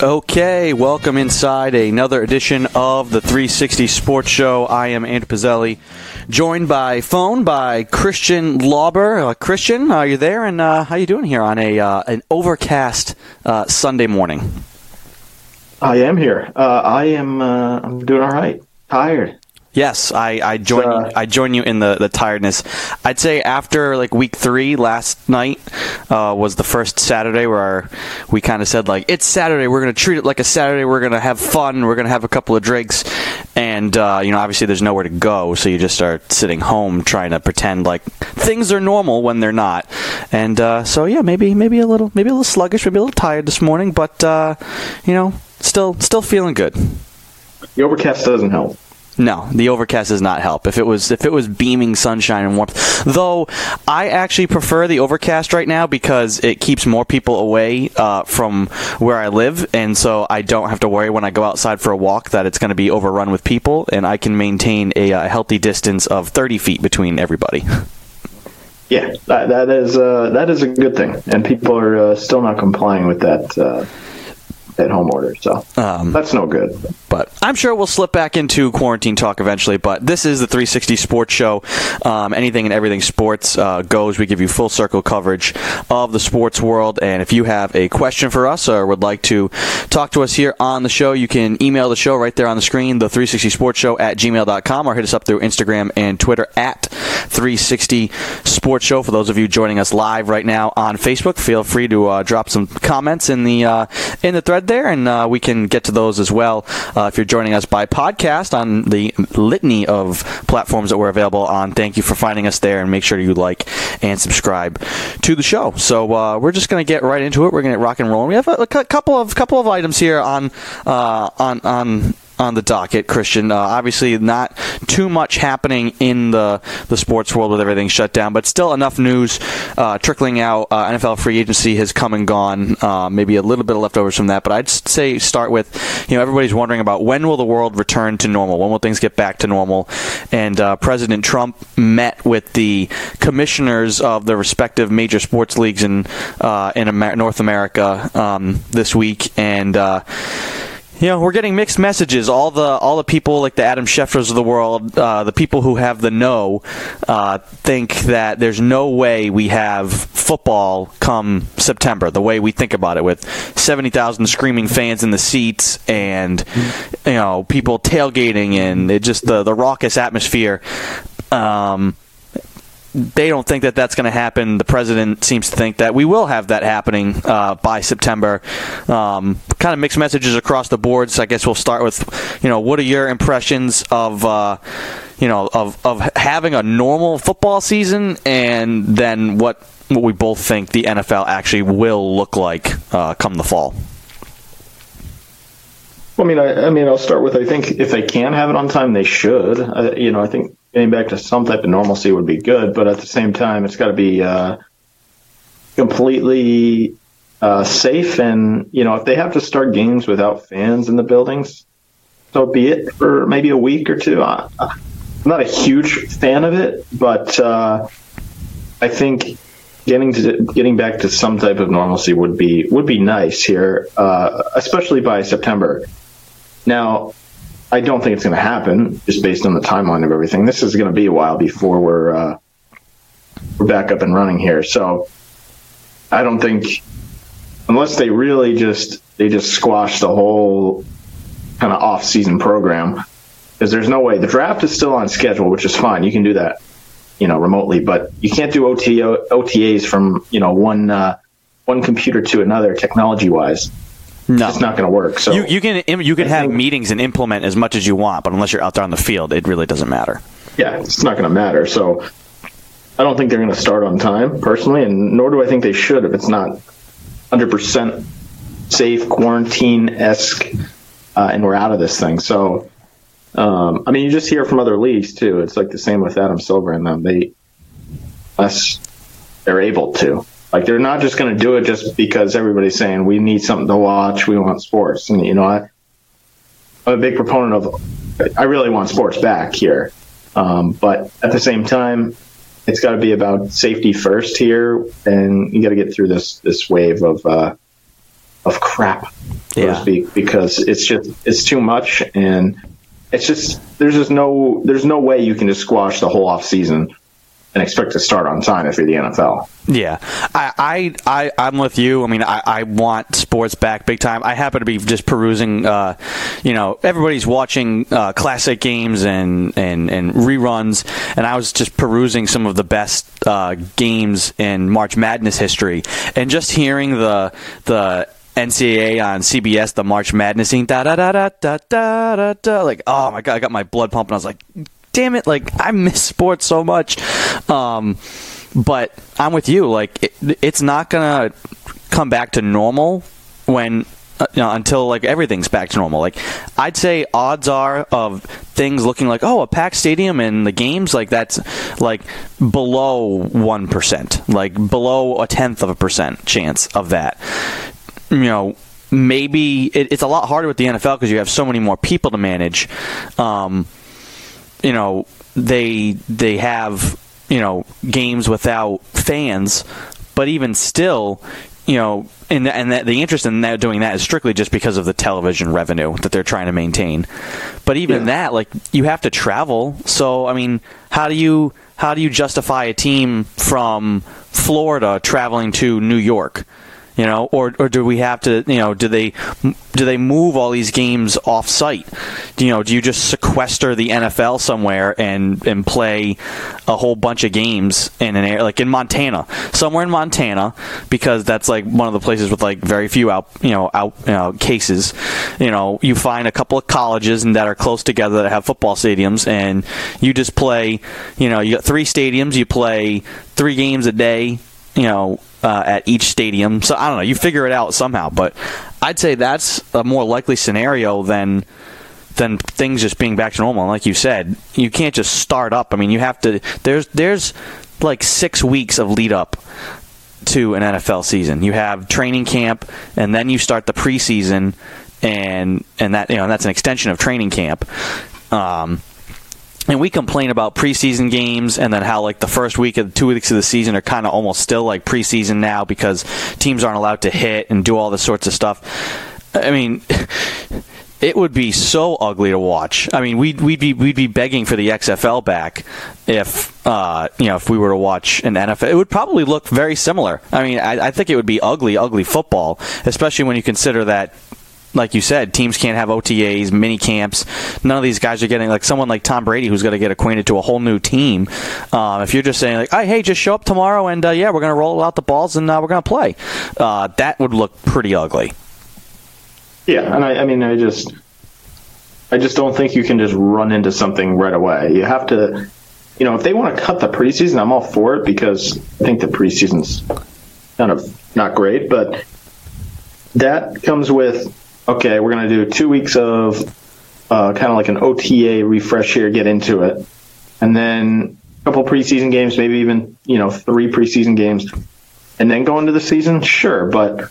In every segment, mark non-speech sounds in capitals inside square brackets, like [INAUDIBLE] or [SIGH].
Okay, welcome inside another edition of the 360 Sports Show. I am Andrew Pezzelli, joined by phone by Christian Lawber. Uh, Christian, are you there? And uh, how are you doing here on a uh, an overcast uh, Sunday morning? I am here. Uh, I am. Uh, I'm doing all right. Tired. Yes, I, I join Uh, you, I join you in the, the tiredness. I'd say after like week three last night uh, was the first Saturday where we kind of said like it's Saturday we're gonna treat it like a Saturday we're gonna have fun we're gonna have a couple of drinks and uh, you know obviously there's nowhere to go so you just start sitting home trying to pretend like things are normal when they're not and uh, so yeah maybe maybe a little maybe a little sluggish maybe a little tired this morning but uh, you know still still feeling good. The overcast doesn't help. No, the overcast does not help. If it was if it was beaming sunshine and warmth, though, I actually prefer the overcast right now because it keeps more people away uh, from where I live, and so I don't have to worry when I go outside for a walk that it's going to be overrun with people, and I can maintain a, uh healthy distance of thirty feet between everybody. [LAUGHS] Yeah, that, that is uh, that is a good thing, and people are uh, still not complying with that that home order. So Um, that's no good. But I'm sure we'll slip back into quarantine talk eventually. But this is the 360 Sports Show. Um, anything and everything sports uh, goes. We give you full circle coverage of the sports world. And if you have a question for us or would like to talk to us here on the show, you can email the show right there on the screen, the 360 Sports Show at gmail.com, or hit us up through Instagram and Twitter at 360 Sports Show. For those of you joining us live right now on Facebook, feel free to uh, drop some comments in the uh, in the thread there, and uh, we can get to those as well. Uh, if you're joining us by podcast on the litany of platforms that we're available on, thank you for finding us there, and make sure you like and subscribe to the show. So uh, we're just going to get right into it. We're going to rock and roll. We have a, a couple of couple of items here on uh, on on on the docket, Christian. Uh, obviously, not too much happening in the the sports world with everything shut down, but still enough news uh, trickling out. Uh, NFL free agency has come and gone. Uh, maybe a little bit of leftovers from that, but I'd say start with you know everybody's wondering about when will the world return to normal? When will things get back to normal? And uh, President Trump met with the commissioners of the respective major sports leagues in uh, in Amer- North America um, this week, and. You know, we're getting mixed messages. All the all the people like the Adam Schefters of the world, uh, the people who have the no, uh, think that there's no way we have football come September. The way we think about it, with seventy thousand screaming fans in the seats and you know people tailgating and it just the the raucous atmosphere. Um, they don't think that that's going to happen. The president seems to think that we will have that happening uh, by September. Um, kind of mixed messages across the board. So I guess we'll start with, you know, what are your impressions of, uh, you know, of of having a normal football season, and then what what we both think the NFL actually will look like uh, come the fall. Well, I mean, I, I mean, I'll start with I think if they can have it on time, they should. You know, I think getting back to some type of normalcy would be good, but at the same time, it's got to be uh, completely uh, safe. And you know, if they have to start games without fans in the buildings, so be it for maybe a week or two. I, I'm not a huge fan of it, but uh, I think getting to getting back to some type of normalcy would be would be nice here, uh, especially by September. Now, I don't think it's going to happen just based on the timeline of everything. This is going to be a while before we're uh, we're back up and running here. So I don't think unless they really just they just squash the whole kind of off season program because there's no way the draft is still on schedule, which is fine. You can do that, you know, remotely, but you can't do OT, OTAs from you know one uh, one computer to another technology wise. No, It's not going to work. So you you can you can have think- meetings and implement as much as you want, but unless you're out there on the field, it really doesn't matter. yeah, it's not going to matter. So I don't think they're going to start on time, personally, and nor do I think they should if it's not 100% safe, quarantine esque, uh, and we're out of this thing. So, um, I mean, you just hear from other leagues too. It's like the same with Adam Silver and them. They, unless they're able to. Like they're not just going to do it just because everybody's saying we need something to watch, we want sports, and you know I, I'm a big proponent of. I really want sports back here, um, but at the same time, it's got to be about safety first here, and you got to get through this this wave of uh, of crap, so Yeah. to speak, because it's just it's too much, and it's just there's just no there's no way you can just squash the whole off season and expect to start on time if you're the NFL. Yeah, I, I, I am with you. I mean, I, I want sports back big time. I happen to be just perusing, uh, you know, everybody's watching uh, classic games and, and, and reruns, and I was just perusing some of the best uh, games in March Madness history, and just hearing the the NCAA on CBS, the March Madness scene, da da da da da da da. Like, oh my god, I got my blood pumping. I was like, damn it, like I miss sports so much. Um, but I'm with you. Like it, it's not gonna come back to normal when uh, you know, until like everything's back to normal. Like I'd say odds are of things looking like oh a packed stadium and the games like that's like below one percent, like below a tenth of a percent chance of that. You know. Maybe it, it's a lot harder with the NFL because you have so many more people to manage. Um, you know they they have you know games without fans, but even still, you know, and and that, the interest in that doing that is strictly just because of the television revenue that they're trying to maintain. But even Yeah. that, like you have to travel, so I mean, how do you how do you justify a team from Florida traveling to New York? You know or or do we have to you know do they do they move all these games off site you know do you just sequester the NFL somewhere and and play a whole bunch of games in an area like in Montana somewhere in Montana because that's like one of the places with like very few out you know out you know, cases. You know you find a couple of colleges and that are close together that have football stadiums and you just play you know you got three stadiums you play three games a day you know, uh, at each stadium. So I don't know. You figure it out somehow, but I'd say that's a more likely scenario than than things just being back to normal. And like you said, you can't just start up. I mean, you have to. There's there's like six weeks of lead up to an NFL season. You have training camp, and then you start the preseason, and and that you know and that's an extension of training camp. Um, and we complain about preseason games and then how like the first week of two weeks of the season are kind of almost still like preseason now because teams aren't allowed to hit and do all this sorts of stuff. I mean, [LAUGHS] it would be so ugly to watch. I mean, we'd we'd be we'd be begging for the XFL back if uh, you know if we were to watch an NFL. It would probably look very similar. I mean, I, I think it would be ugly, ugly football, especially when you consider that like you said, teams can't have OTAs, mini camps. None of these guys are getting like someone like Tom Brady who's got to get acquainted to a whole new team. Um, if you're just saying like, "Hey, hey, just show up tomorrow and uh, yeah, we're going to roll out the balls and uh, we're going to play," uh, that would look pretty ugly. Yeah, and I, I mean, I just, I just don't think you can just run into something right away. You have to, you know, if they want to cut the preseason, I'm all for it because I think the preseason's kind of not great, but that comes with okay, we're going to do two weeks of uh, kind of like an OTA refresh here, get into it, and then a couple preseason games, maybe even you know three preseason games, and then go into the season. Sure, but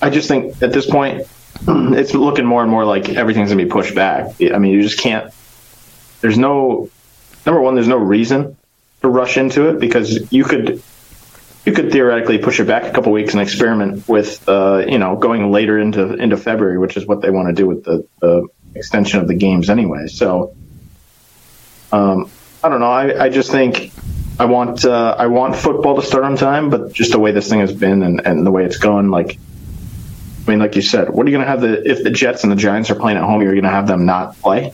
I just think at this point [CLEARS THROAT] it's looking more and more like everything's gonna be pushed back. I mean, you just can't. There's no number one. There's no reason to rush into it because you could you could theoretically push it back a couple weeks and experiment with uh, you know going later into into February, which is what they want to do with the, the extension of the games anyway. So um, I don't know. I, I just think I want uh, I want football to start on time, but just the way this thing has been and, and the way it's gone, like I mean, like you said, what are you going to have the if the Jets and the Giants are playing at home? You're going to have them not play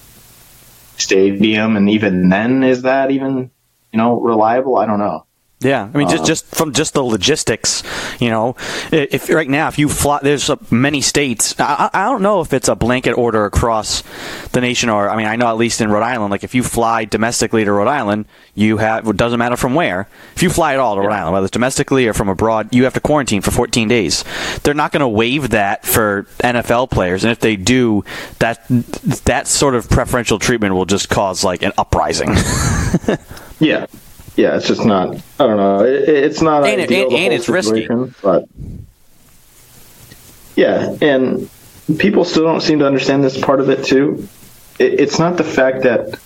stadium, and even then, is that even you know reliable? I don't know. Yeah, I mean, just Uh, just from just the logistics, you know, if right now if you fly, there's many states. I, I I don't know if it's a blanket order across the nation, or I mean, I know at least in Rhode Island, like if you fly domestically to Rhode Island, you have it doesn't matter from where. If you fly at all to Rhode Island, whether it's domestically or from abroad, you have to quarantine for 14 days. They're not going to waive that for NFL players, and if they do, that that sort of preferential treatment will just cause like an uprising. [LAUGHS] Yeah, yeah, it's just not. I don't know. It, it's not And it- ideal, and- the and it's risky. But yeah, and people still don't seem to understand this part of it too. It, it's not the fact that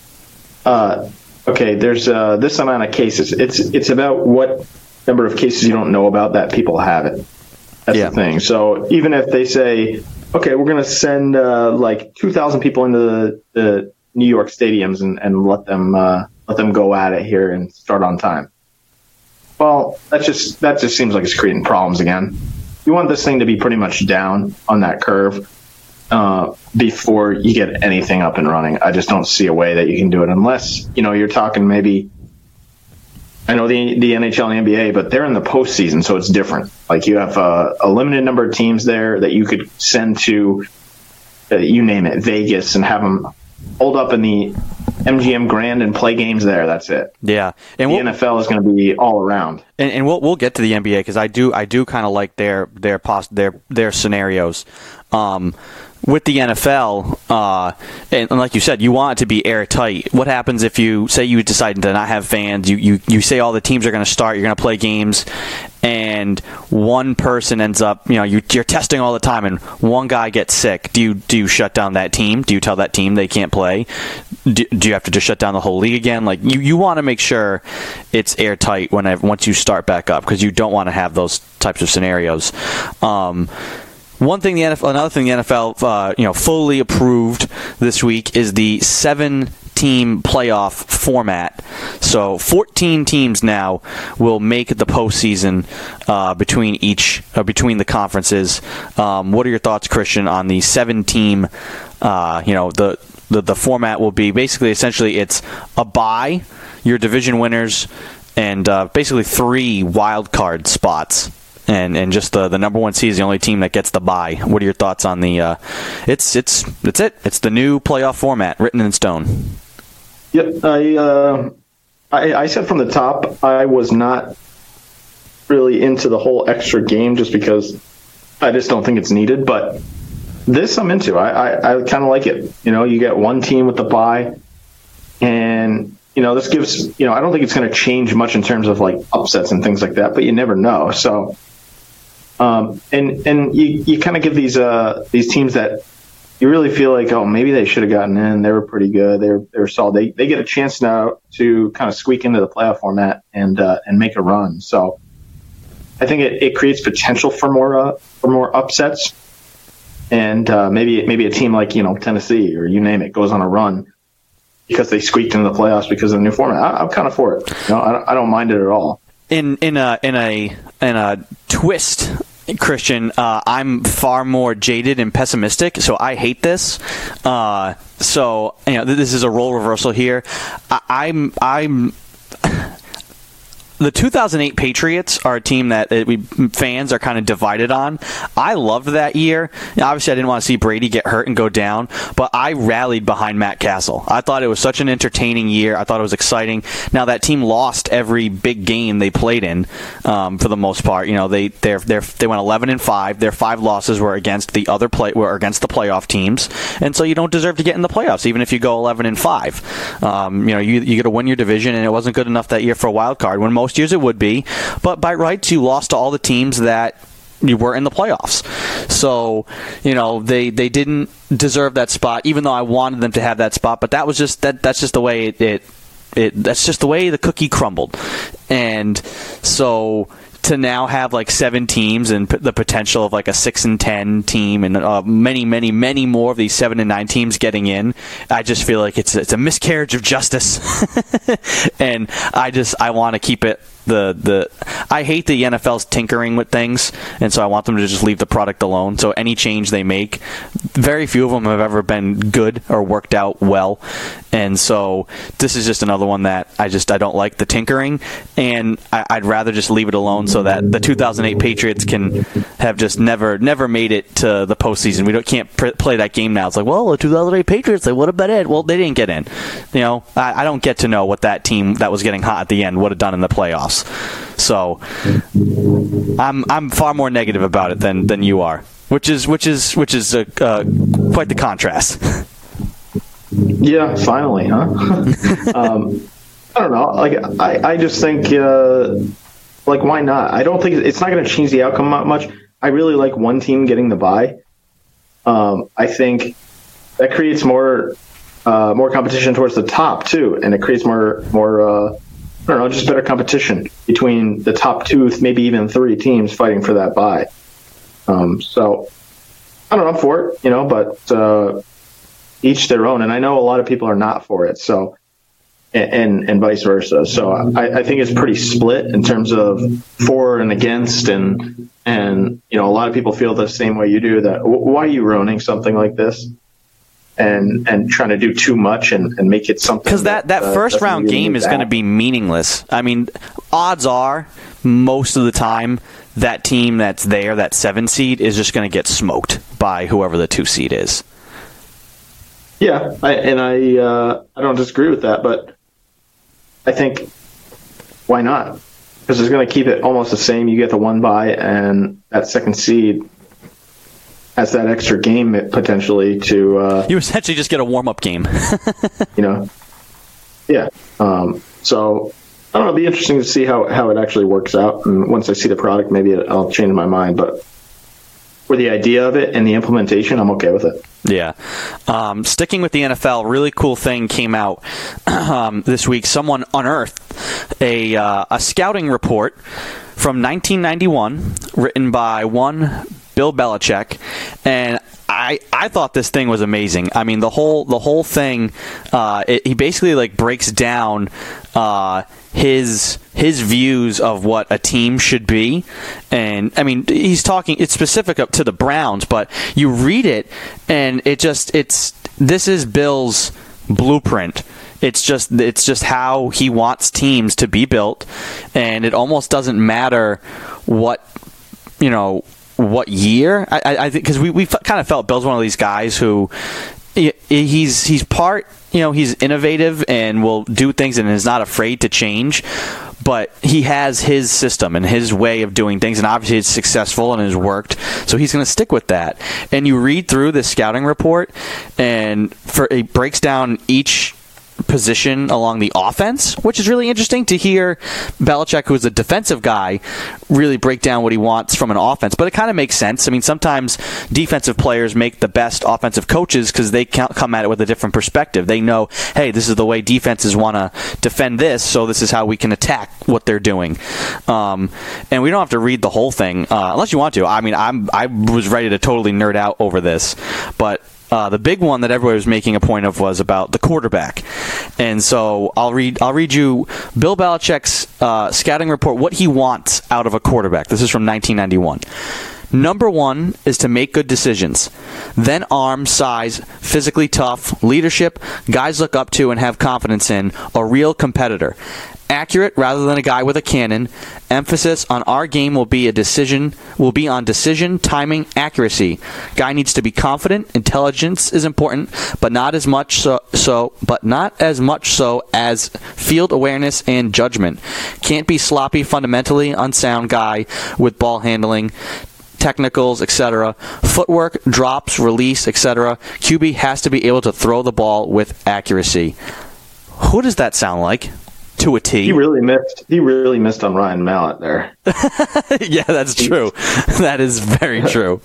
uh, okay, there's uh, this amount of cases. It's it's about what number of cases you don't know about that people have it. That's Yeah. the thing. So even if they say, okay, we're going to send uh, like 2,000 people into the, the New York stadiums and, and let them uh, let them go at it here and start on time. Well, that just that just seems like it's creating problems again. You want this thing to be pretty much down on that curve uh, before you get anything up and running. I just don't see a way that you can do it unless you know you're talking maybe. I know the the NHL and NBA, but they're in the postseason, so it's different. Like you have a, a limited number of teams there that you could send to, uh, you name it, Vegas, and have them hold up in the MGM Grand and play games there. That's it. Yeah, and The we'll, NFL is going to be all around. and, and we'll we'll get to the NBA because I do I do kind of like their their pos- their their scenarios. Um, with the NFL, uh, and, and like you said, you want it to be airtight. What happens if you say you decide to not have fans? You you, you say all the teams are going to start, you're going to play games, and one person ends up, you know, you, you're testing all the time, and one guy gets sick. Do you do you shut down that team? Do you tell that team they can't play? Do, do you have to just shut down the whole league again? Like you, you want to make sure it's airtight whenever once you start back up because you don't want to have those types of scenarios. Um, one thing the NFL, another thing the NFL, uh, you know, fully approved this week is the seven-team playoff format. So 14 teams now will make the postseason uh, between each uh, between the conferences. Um, what are your thoughts, Christian, on the seven-team? Uh, you know, the, the the format will be basically essentially it's a bye, your division winners, and uh, basically three wild card spots and and just the the number one seed is the only team that gets the bye. What are your thoughts on the? Uh, it's it's it's it. It's the new playoff format written in stone. Yep, I, uh, I I said from the top I was not really into the whole extra game just because I just don't think it's needed. But this I'm into. I I, I kind of like it. You know, you get one team with the bye, and you know this gives you know I don't think it's going to change much in terms of like upsets and things like that. But you never know. So. Um, and and you, you kind of give these uh, these teams that you really feel like, oh, maybe they should have gotten in. They were pretty good. they're they were solid. They, they get a chance now to kind of squeak into the playoff format and uh, and make a run. So I think it, it creates potential for more uh, for more upsets. And uh, maybe maybe a team like you know Tennessee or you name it goes on a run because they squeaked into the playoffs because of the new format. I, I'm kind of for it. You know, I, I don't mind it at all. In in a in a in a twist. Christian, uh, I'm far more jaded and pessimistic, so I hate this. Uh, so you know, this is a role reversal here. I, I'm I'm the 2008 Patriots are a team that uh, we fans are kind of divided on. I loved that year. Now, obviously, I didn't want to see Brady get hurt and go down, but I rallied behind Matt Cassel. I thought it was such an entertaining year. I thought it was exciting. Now that team lost every big game they played in, um, for the most part. You know, they they they they went 11 and five. Their five losses were against the other play were against the playoff teams, and so you don't deserve to get in the playoffs, even if you go 11 and five. Um, you know, you you got to win your division, and it wasn't good enough that year for a wild card. When most years it would be, but by rights you lost to all the teams that you were in the playoffs. So, you know, they they didn't deserve that spot, even though I wanted them to have that spot. But that was just that that's just the way it, it it that's just the way the cookie crumbled. And so to now have like seven teams and p- the potential of like a six and ten team and uh, many many many more of these seven and nine teams getting in i just feel like it's it's a miscarriage of justice. [LAUGHS] And i just i want to keep it the the I hate the NFL's tinkering with things, and so I want them to just leave the product alone. So any change they make, very few of them have ever been good or worked out well, and so this is just another one that I just I don't like the tinkering, and I, I'd rather just leave it alone so that the 2008 Patriots can have just never never made it to the postseason. We don't can't pr- play that game now. It's like well the 2008 Patriots they would have been in. Well they didn't get in. You know I, I don't get to know what that team that was getting hot at the end would have done in the playoffs. So I'm I'm far more negative about it than than you are, which is which is which is uh, uh, quite the contrast. Yeah, finally, huh? [LAUGHS] um, I don't know. Like, I, I just think, uh, like, why not? I don't think it's not going to change the outcome that much. I really like one team getting the bye. Um, I think that creates more, uh, more competition towards the top too, and it creates more, more. I don't know, just better competition between the top two, maybe even three teams fighting for that bye. Um, so I don't know I'm for it, you know, but uh, each their own. And I know a lot of people are not for it. So and and vice versa. So I, I think it's pretty split in terms of for and against, and and you know a lot of people feel the same way you do. That why are you ruining something like this? And and trying to do too much and, and make it something because that that, uh, first round game is going to be meaningless. I mean, odds are most of the time that team that's there, that seven seed, is just going to get smoked bye whoever the two seed is. Yeah, I, and I uh, I don't disagree with that, but I think why not? Because it's going to keep it almost the same. You get the one by, and that second seed has that extra game potentially to. Uh, you essentially just get a warm up game. [LAUGHS] you know, yeah. Um, so I don't know. It'll be interesting to see how how it actually works out. And once I see the product, maybe I'll change my mind. But for the idea of it and the implementation, I'm okay with it. Yeah. Um, sticking with the NFL, really cool thing came out [CLEARS THROAT] um, this week. Someone unearthed a, uh, a scouting report from 1991 written by one Bill Belichick, and I, I thought this thing was amazing. I mean the whole the whole thing. Uh, it, he basically like breaks down uh, his his views of what a team should be, and I mean he's talking. It's specific up to the Browns, but you read it and it just it's this is Bill's blueprint. It's just it's just how he wants teams to be built, and it almost doesn't matter what you know what year. I, I think because we we kind of felt Bill's one of these guys who he's he's part you know he's innovative and will do things and is not afraid to change but he has his system and his way of doing things and obviously it's successful and has worked so he's going to stick with that and you read through this scouting report and for it breaks down each position along the offense, which is really interesting to hear Belichick, who is a defensive guy, really break down what he wants from an offense. But it kind of makes sense. I mean, sometimes defensive players make the best offensive coaches because they come at it with a different perspective. They know, hey, this is the way defenses want to defend this, so this is how we can attack what they're doing. Um, and we don't have to read the whole thing uh, unless you want to. I mean, I'm I was ready to totally nerd out over this, but uh, the big one that everybody was making a point of was about the quarterback, and so I'll read I'll read you Bill Belichick's uh, scouting report what he wants out of a quarterback. This is from 1991. Number one is to make good decisions. Then arm, size, physically tough, leadership, guys look up to and have confidence in, a real competitor accurate rather than a guy with a cannon. Emphasis on our game will be a decision will be on decision, timing, accuracy. Guy needs to be confident. Intelligence is important, but not as much so, so but not as much so as field awareness and judgment. Can't be sloppy, fundamentally unsound guy with ball handling technicals, etc. Footwork, drops, release, etc. QB has to be able to throw the ball with accuracy. Who does that sound like? To a T. He really missed. He really missed on Ryan Mallett there. [LAUGHS] yeah, that's true. [LAUGHS] that is very [LAUGHS] true.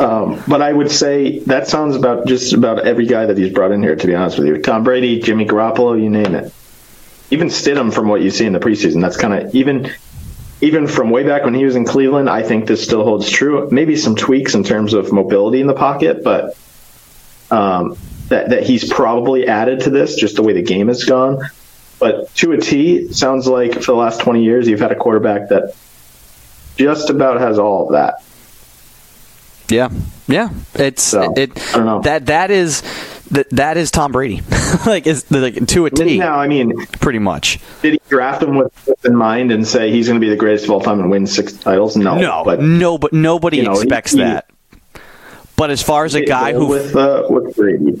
Um, but I would say that sounds about just about every guy that he's brought in here. To be honest with you, Tom Brady, Jimmy Garoppolo, you name it. Even Stidham, from what you see in the preseason, that's kind of even even from way back when he was in Cleveland. I think this still holds true. Maybe some tweaks in terms of mobility in the pocket, but um, that, that he's probably added to this, just the way the game has gone. But to a T, sounds like for the last 20 years, you've had a quarterback that just about has all of that. Yeah, yeah. It's so, it. I don't know. That that is that that is Tom Brady. [LAUGHS] like is like to a T. Now, I mean, pretty much. Did he draft him with this in mind and say he's going to be the greatest of all time and win six titles? No, no, but no, but nobody you know, expects he, that. But as far as a guy who with uh, with Brady,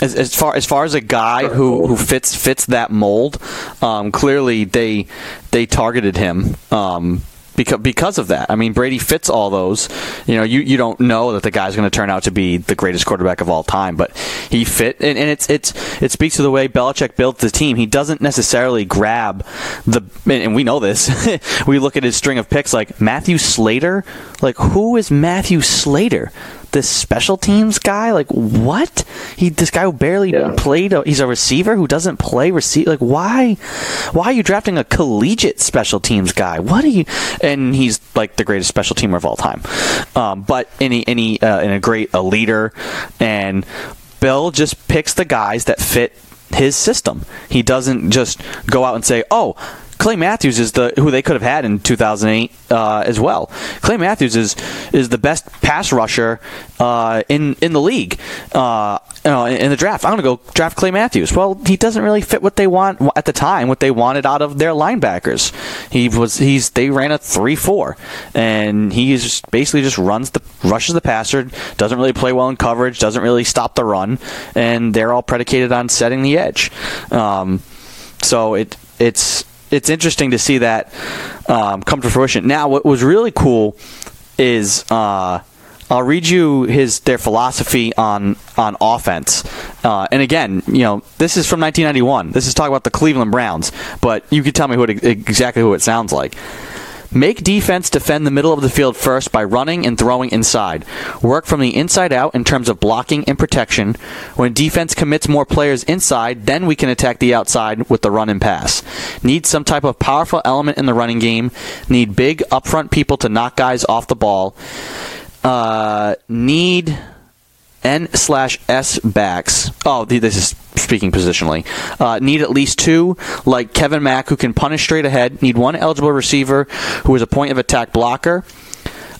as, as far as far as a guy who, who fits fits that mold, um, clearly they they targeted him. Um, because because of that. I mean, Brady fits all those. You know, you, you don't know that the guy's going to turn out to be the greatest quarterback of all time, but he fit, and, and it's it's it speaks to the way Belichick built the team. He doesn't necessarily grab the, and we know this. [LAUGHS] we look at his string of picks like Matthew Slater. Like, who is Matthew Slater? This special teams guy? Like what? He this guy who barely Yeah. played. A, he's a receiver who doesn't play receive. Like why? Why are you drafting a collegiate special teams guy? What are you? And he's like the greatest special teamer of all time. Um, but any any uh, and a great a leader and Bill just picks the guys that fit his system. He doesn't just go out and say, "Oh, Clay Matthews is the who they could have had in 2008 uh, as well. Clay Matthews is is the best pass rusher uh, in in the league. Uh, you in, the draft, I'm going to go draft Clay Matthews. Well, he doesn't really fit what they want at the time. What they wanted out of their linebackers. He was he's they ran a three four, and he basically just runs the rushes the passer. Doesn't really play well in coverage. Doesn't really stop the run, and they're all predicated on setting the edge. Um, so it it's it's interesting to see that um, come to fruition. Now, what was really cool is uh, I'll read you his their philosophy on on offense. Uh, and again, you know, this is from 1991. This is talking about the Cleveland Browns, but you can tell me who it, exactly who it sounds like. Make defense defend the middle of the field first by running and throwing inside. Work from the inside out in terms of blocking and protection. When defense commits more players inside, then we can attack the outside with the run and pass. Need some type of powerful element in the running game. Need big upfront people to knock guys off the ball. Uh, need N slash S backs. Oh, th- this is speaking positionally. Uh, need at least two, like Kevin Mack, who can punish straight ahead. Need one eligible receiver who is a point of attack blocker,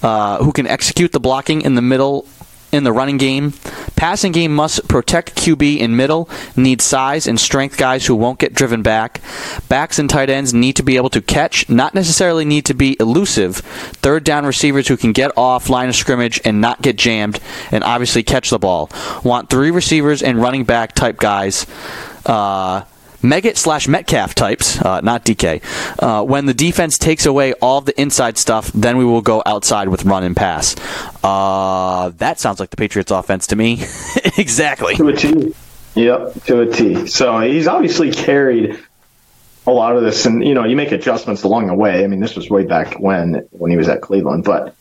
uh, who can execute the blocking in the middle in the running game. Passing game must protect QB in middle, need size and strength guys who won't get driven back. Backs and tight ends need to be able to catch, not necessarily need to be elusive. Third down receivers who can get off line of scrimmage and not get jammed, and obviously catch the ball. Want three receivers and running back type guys. Uh, Meggett slash Metcalf types, uh, not DK. Uh, when the defense takes away all the inside stuff, then we will go outside with run and pass. Uh, that sounds like the Patriots' offense to me. [LAUGHS] exactly. To a T. Yep, to a T. So he's obviously carried a lot of this, and you know, you make adjustments along the way. I mean, this was way back when when he was at Cleveland, but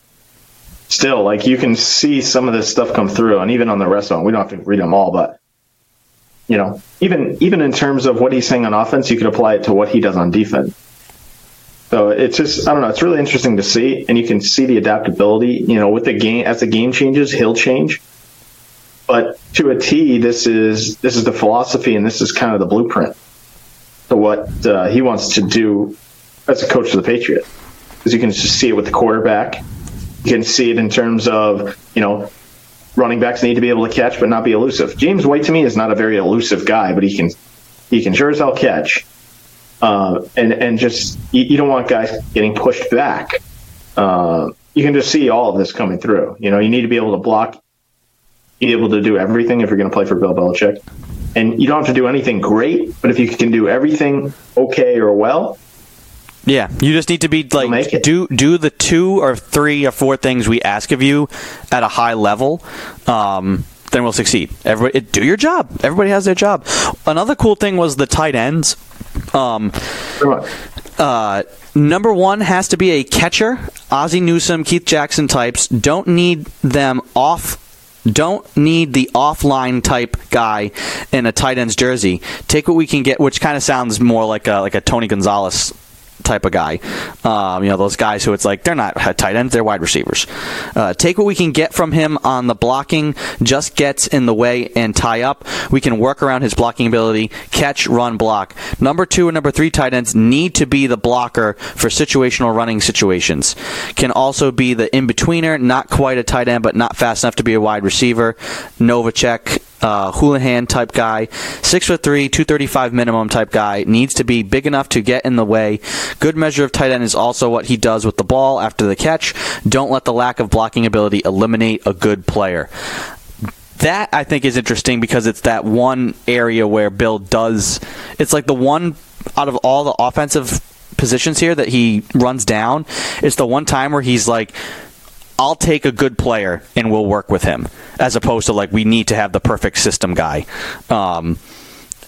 still, like you can see some of this stuff come through, and even on the rest of them, we don't have to read them all, but you know, even even in terms of what he's saying on offense, you could apply it to what he does on defense. So it's just I don't know, it's really interesting to see, and you can see the adaptability. You know, with the game as the game changes, he'll change. But to a T, this is this is the philosophy, and this is kind of the blueprint to what uh, he wants to do as a coach of the Patriots. Because you can just see it with the quarterback. You can see it in terms of you know running backs need to be able to catch but not be elusive. James White to me is not a very elusive guy, but he can he can sure as hell catch. Uh, and and just you, you, don't want guys getting pushed back. Uh, you can just see all of this coming through. You know, you need to be able to block, be able to do everything if you're going to play for Bill Belichick, and you don't have to do anything great, but if you can do everything okay or well, yeah, you just need to be like do do the two or three or four things we ask of you at a high level. Um, then we'll succeed. Everybody, do your job. Everybody has their job. Another cool thing was the tight ends. Um, uh, number one has to be a catcher. Ozzie Newsome, Keith Jackson types don't need them off don't need the offline type guy in a tight end's jersey. Take what we can get, which kind of sounds more like a like a Tony Gonzalez type of guy. Um, you know, those guys who it's like they're not tight ends, they're wide receivers. Uh, take what we can get from him on the blocking, just gets in the way and tie up. We can work around his blocking ability, catch, run, block. Number two and number three tight ends need to be the blocker for situational running situations. Can also be the in betweener, not quite a tight end, but not fast enough to be a wide receiver. Novacek, uh, Holohan type guy, six foot three, two thirty five minimum type guy. Needs to be big enough to get in the way. Good measure of tight end is also what he does with the ball after the catch. Don't let the lack of blocking ability eliminate a good player. That I think is interesting because it's that one area where Bill does. It's like the one out of all the offensive positions here that he runs down. It's the one time where he's like, I'll take a good player and we'll work with him, as opposed to like we need to have the perfect system guy. Um,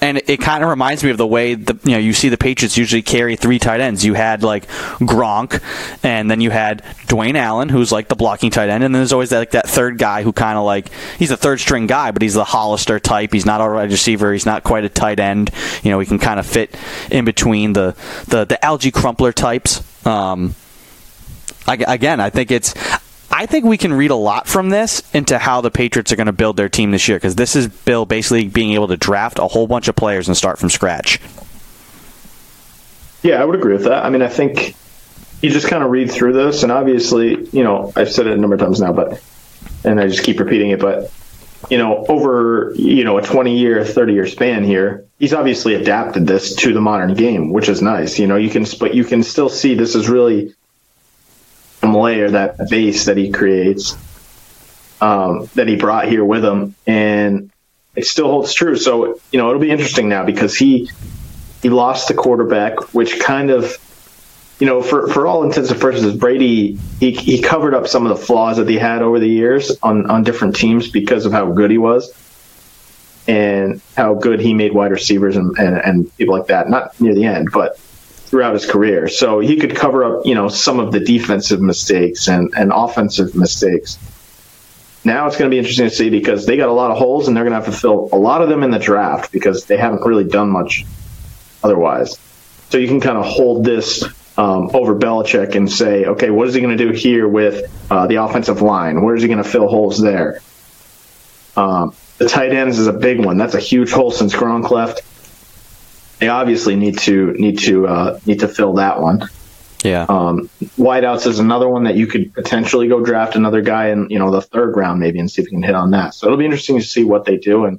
and it, kind of reminds me of the way the you know you see the Patriots usually carry three tight ends. You had like Gronk, and then you had Dwayne Allen, who's like the blocking tight end, and then there's always that, like that third guy who kind of like he's a third string guy, but he's the Hollister type. He's not a wide receiver. He's not quite a tight end. You know, he can kind of fit in between the the the Alge Crumpler types. Um, I, again, I think it's I think we can read a lot from this into how the Patriots are going to build their team this year because this is Bill basically being able to draft a whole bunch of players and start from scratch. Yeah, I would agree with that. I mean, I think you just kind of read through this, and obviously, you know, I've said it a number of times now, but and I just keep repeating it, but you know, over you know a 20 year, 30 year span here, he's obviously adapted this to the modern game, which is nice. You know, you can but you can still see this is really layer, that base that he creates, um, that he brought here with him, and it still holds true. So you know it'll be interesting now because he he lost the quarterback, which kind of you know for for all intents and purposes, Brady he he covered up some of the flaws that he had over the years on on different teams because of how good he was. And how good he made wide receivers and, and, and people like that. Not near the end, but throughout his career. So he could cover up, you know, some of the defensive mistakes and, and offensive mistakes. Now it's going to be interesting to see because they got a lot of holes and they're going to have to fill a lot of them in the draft because they haven't really done much otherwise. So you can kind of hold this um, over Belichick and say, okay, what is he going to do here with uh, the offensive line? Where is he going to fill holes there? Um, the tight ends is a big one. That's a huge hole since Gronk left they obviously need to need to uh, need to fill that one. Yeah. Um, wideouts is another one that you could potentially go draft another guy in you know the third round maybe and see if you can hit on that. So it'll be interesting to see what they do and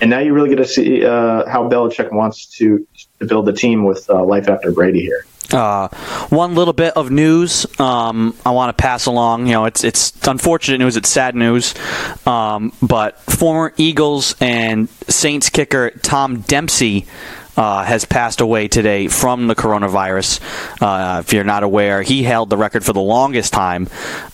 and now you really get to see uh, how Belichick wants to to build the team with uh, life after Brady here. Uh, one little bit of news um, I want to pass along. You know, it's it's unfortunate news. It's sad news. Um, but former Eagles and Saints kicker Tom Dempsey uh, has passed away today from the coronavirus. Uh, if you're not aware, he held the record for the longest time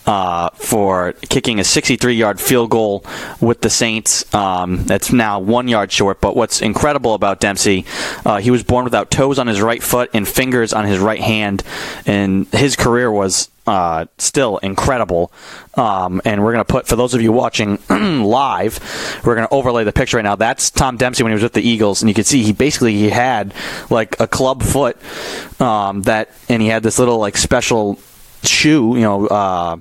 uh, for kicking a 63 yard field goal with the Saints. Um, that's now one yard short. But what's incredible about Dempsey, uh, he was born without toes on his right foot and fingers on his right hand, and his career was uh, still incredible. Um, and we're going to put, for those of you watching [CLEARS THROAT] live, we're going to overlay the picture right now. That's Tom Dempsey when he was with the Eagles, and you can see he basically he had like a club foot um, that, and he had this little like special shoe, you know. Uh,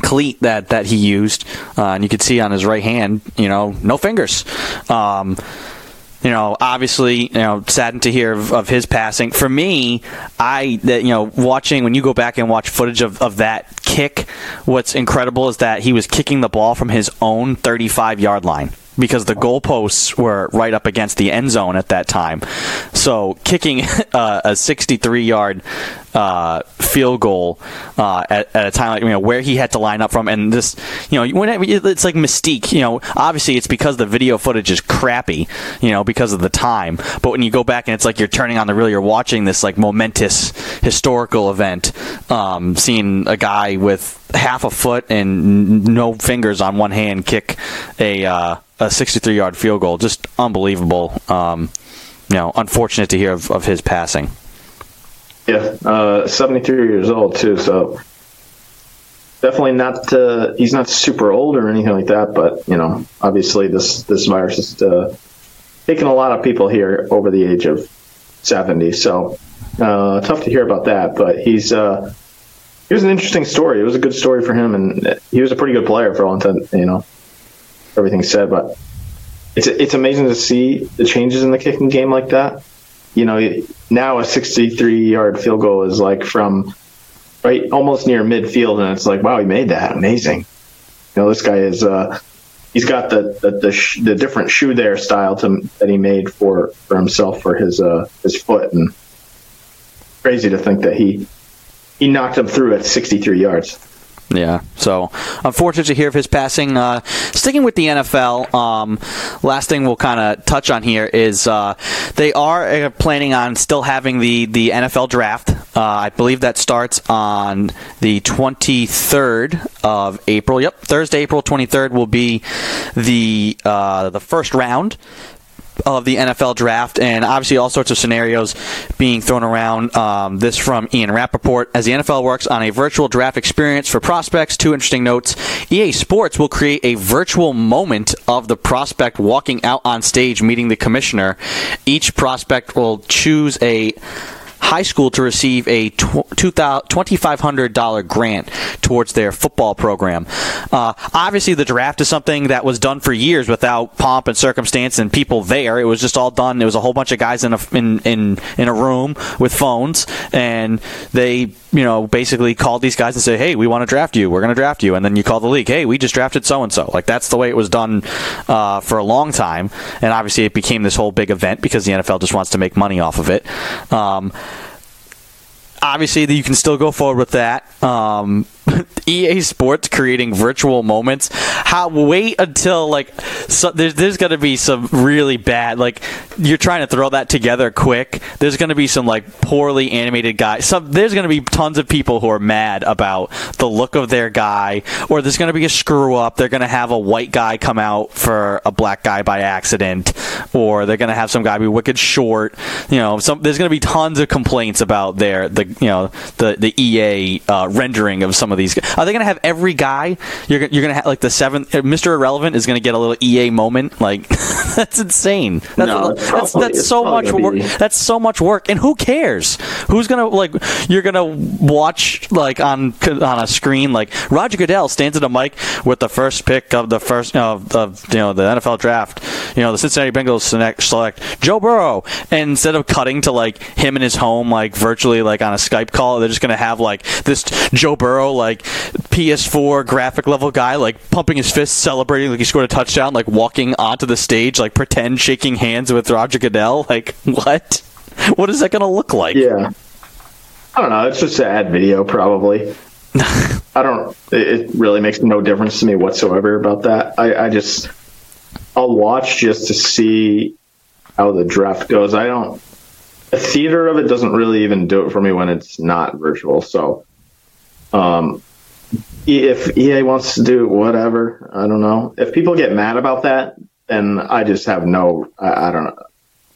cleat that that he used, uh, and you could see on his right hand, you know, no fingers. Um, you know, obviously, you know, saddened to hear of, of, his passing. For me, I that you know, watching when you go back and watch footage of, of that kick, what's incredible is that he was kicking the ball from his own 35 yard line because the goalposts were right up against the end zone at that time. So kicking [LAUGHS] uh, a 63 yard uh, field goal uh, at, at, a time like you know where he had to line up from, and this you know when it, it's like mystique. You know, obviously it's because the video footage is crappy. You know, because of the time. But when you go back and it's like you're turning on the reel, you're watching this like momentous historical event. Um, seeing a guy with half a foot and no fingers on one hand kick a uh, a 63 yard field goal. Just unbelievable. Um, you know, unfortunate to hear of, of his passing. Yeah, uh, 73 years old too. So definitely not. Uh, he's not super old or anything like that. But you know, obviously this this virus has uh, taken a lot of people here over the age of 70. So uh, tough to hear about that. But he's uh, he was an interesting story. It was a good story for him, and he was a pretty good player for all intent. You know, everything said, but it's it's amazing to see the changes in the kicking game like that. You know, now a 63 yard field goal is like from right almost near midfield, and it's like, wow, he made that, amazing. You know, this guy is uh, he's got the the the, sh- the different shoe there style to, that he made for for himself for his uh his foot, and crazy to think that he he knocked him through at 63 yards. Yeah. So unfortunate to hear of his passing. Uh, sticking with the NFL, um, last thing we'll kind of touch on here is uh, they are uh, planning on still having the, the NFL draft. Uh, I believe that starts on the 23rd of April. Yep, Thursday, April 23rd will be the uh, the first round of the NFL draft, and obviously all sorts of scenarios being thrown around. Um, this from Ian Rapoport. As the NFL works on a virtual draft experience for prospects, two interesting notes. EA Sports will create a virtual moment of the prospect walking out on stage meeting the commissioner. Each prospect will choose a high school to receive a $2,500 grant towards their football program. Uh, obviously, the draft is something that was done for years without pomp and circumstance and people there. It was just all done. There was a whole bunch of guys in a, in, in, in a room with phones, and they, you know, basically called these guys and say, hey, we want to draft you. We're going to draft you. And then you call the league, hey, we just drafted so and so. Like, that's the way it was done uh, for a long time. And obviously, it became this whole big event because the NFL just wants to make money off of it. Um, obviously you can still go forward with that. Um, [LAUGHS] EA Sports creating virtual moments. How wait until like so there's there's going to be some really bad like you're trying to throw that together quick. There's going to be some like poorly animated guys. Some there's going to be tons of people who are mad about the look of their guy, or there's going to be a screw up. They're going to have a white guy come out for a black guy by accident, or they're going to have some guy be wicked short. You know, some there's going to be tons of complaints about their the you know the the EA uh, rendering of some of these. Are they going to have every guy? You're you're going to have like the seventh uh, Mr. Irrelevant is going to get a little EA moment. Like [LAUGHS] that's insane. That's, No, that's, probably- that's so much work. be- That's so much work, and who cares? Who's gonna like? You're gonna watch like on on a screen like Roger Goodell stands at a mic with the first pick of the first of, of you know the NFL draft. You know the Cincinnati Bengals select, select Joe Burrow, and instead of cutting to like him in his home like virtually like on a Skype call, they're just gonna have like this Joe Burrow like PS4 graphic level guy like pumping his fists, celebrating like he scored a touchdown, like walking onto the stage, like pretend shaking hands with Roger Goodell. Like [LAUGHS] what? What is that gonna look like? Yeah. I don't know. It's just an ad video, probably. [LAUGHS] I don't. It it really makes no difference to me whatsoever about that. I, I just, I'll watch just to see how the draft goes. I don't. A theater of it doesn't really even do it for me when it's not virtual. So, um, if EA wants to do whatever, I don't know. If people get mad about that, then I just have no. I, I don't know.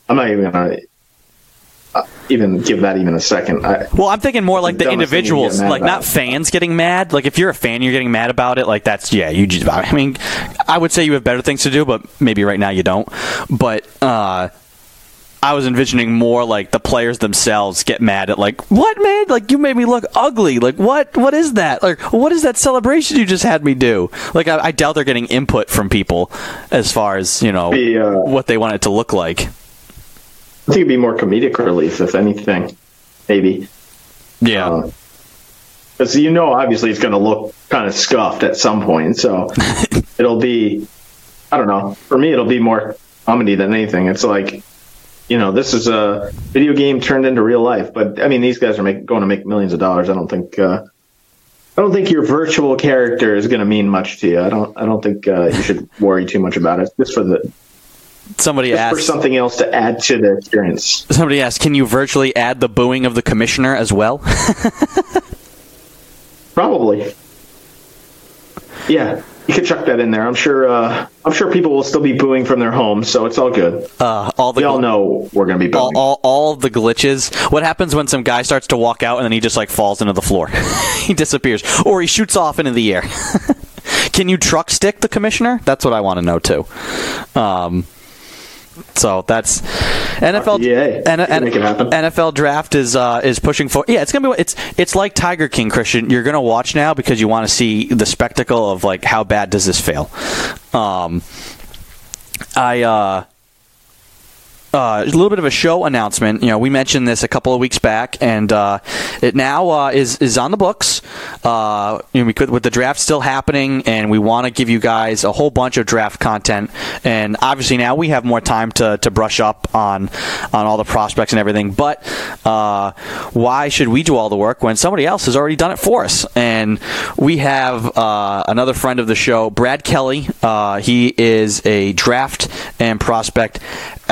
I'm not even gonna uh, even give that even a second. I, Well, I'm thinking more like the Dumbest thing you can individuals, like not fans getting mad. Like if you're a fan, you're getting mad about it. Like that's yeah. You just. I mean, I would say you have better things to do, but maybe right now you don't. But uh, I was envisioning more like the players themselves get mad at like what man like you made me look ugly like what what is that like what is that celebration you just had me do like I, I doubt they're getting input from people as far as you know Be, uh, what they want it to look like I think it'd be more comedic relief, if anything, maybe. yeah Because you know, obviously, it's going to look kind of scuffed at some point. So [LAUGHS] it'll be, I don't know. For me, it'll be more comedy than anything. It's like, you know, this is a video game turned into real life. But I mean, these guys are make, going to make millions of dollars. I don't think. Uh, I don't think your virtual character is going to mean much to you. I don't. I don't think uh, you should [LAUGHS] worry too much about it. Just for the somebody just for something else to add to the experience. Somebody asked, "Can you virtually add the booing of the commissioner as well?" [LAUGHS] Probably. Yeah, you could chuck that in there. I'm sure. Uh, I'm sure people will still be booing from their homes, so it's all good. Uh, all the We all know we're going to be all, all, all the glitches. What happens when some guy starts to walk out and then he just like falls into the floor? [LAUGHS] he disappears, or he shoots off into the air. [LAUGHS] Can you truck stick the commissioner? That's what I want to know too. Um, so that's NFL. EA. N- You can make it happen. NFL draft is uh, is pushing for. Yeah, it's gonna be. It's it's like Tiger King, Christian. You're gonna watch now because you want to see the spectacle of like how bad does this fail. Um, I uh, uh, a little bit of a show announcement. You know, we mentioned this a couple of weeks back, and uh, it now uh, is is on the books. Uh, you know, we could, with the draft still happening, and we want to give you guys a whole bunch of draft content. And obviously, now we have more time to, to brush up on on all the prospects and everything. But uh, why should we do all the work when somebody else has already done it for us? And we have uh, another friend of the show, Brad Kelly. He is a draft and prospect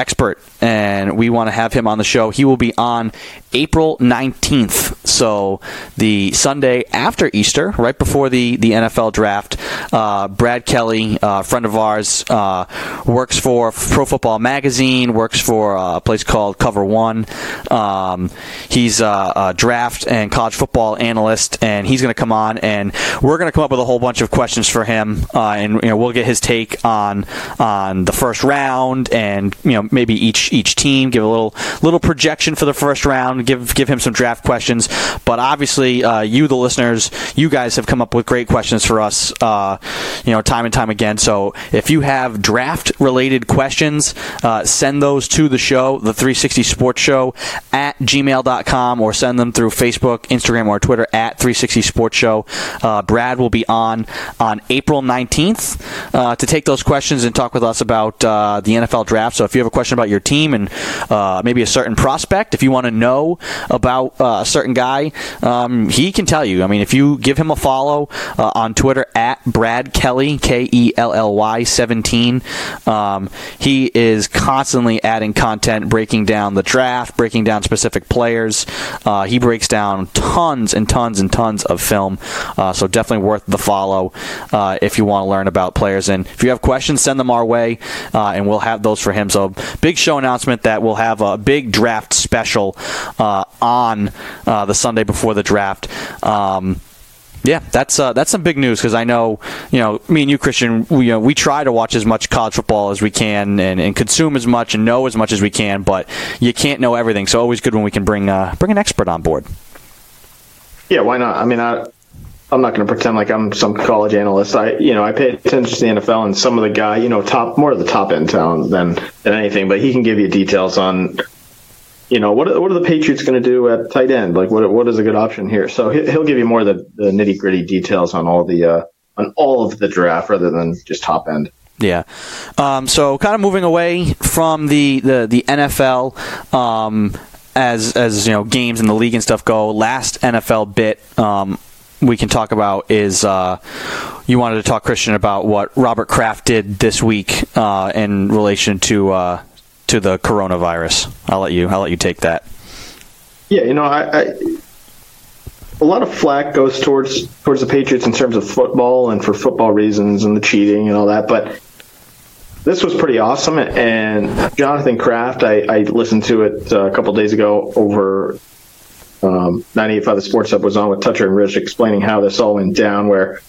expert, and we want to have him on the show. He will be on April 19th, so the Sunday after Easter, right before the, the NFL draft. Uh, Brad Kelly, a uh, friend of ours, uh, works for Pro Football Magazine, works for a place called Cover One. Um, he's a, a, draft and college football analyst, and he's going to come on, and we're going to come up with a whole bunch of questions for him, uh, and you know, we'll get his take on on the first round, and you know maybe each each team give a little little projection for the first round, give give him some draft questions. But obviously, uh, you the listeners, you guys have come up with great questions for us, uh, you know, time and time again. So if you have draft related questions, uh, send those to the show, the 360 Sports Show at gmail.com, or send them through Facebook, Instagram, or Twitter at 360 Sports Show. Uh, Brad will be on on April 19th uh, to take those questions and talk with us about uh, the NFL draft. So if you have a question about your team and maybe a certain prospect, if you want to know about uh, a certain guy, um, he can tell you. I mean, if you give him a follow uh, on Twitter at Brad Kelly, K E L L Y 17, um, he is constantly adding content, breaking down the draft, breaking down specific players. Uh, he breaks down tons and tons and tons of film. so definitely worth the follow if you want to learn about players. And if you have questions, send them our way, uh, and we'll have those for him. So, big show announcement that we'll have a big draft special uh, on uh, the Sunday before the draft. Um, yeah, that's uh, that's some big news because I know you know me and you, Christian. We you know, we try to watch as much college football as we can and, and, consume as much and know as much as we can, but you can't know everything. So always good when we can bring uh, bring an expert on board. Yeah, why not? I mean, I I'm not going to pretend like I'm some college analyst. I, you know, I pay attention to the NFL and some of the guy, you know, top more of the top end talent than than anything. But he can give you details on, you know, what what are the Patriots going to do at tight end? Like, what what is a good option here? So he'll give you more of the, the nitty gritty details on all the uh, on all of the draft rather than just top end. Yeah. Um, so kind of moving away from the the the NFL. Um, as as you know, games in the league and stuff go. Last NFL bit um, we can talk about is uh, you wanted to talk Christian about what Robert Kraft did this week uh, in relation to uh, to the coronavirus. I'll let you I'll let you take that. Yeah, you know, I, I, a lot of flack goes towards towards the Patriots in terms of football and for football reasons and the cheating and all that, but this was pretty awesome. And Jonathan Kraft, I, I listened to it uh, a couple days ago over um, 98.5 The Sports Hub was on with Toucher and Rich explaining how this all went down, where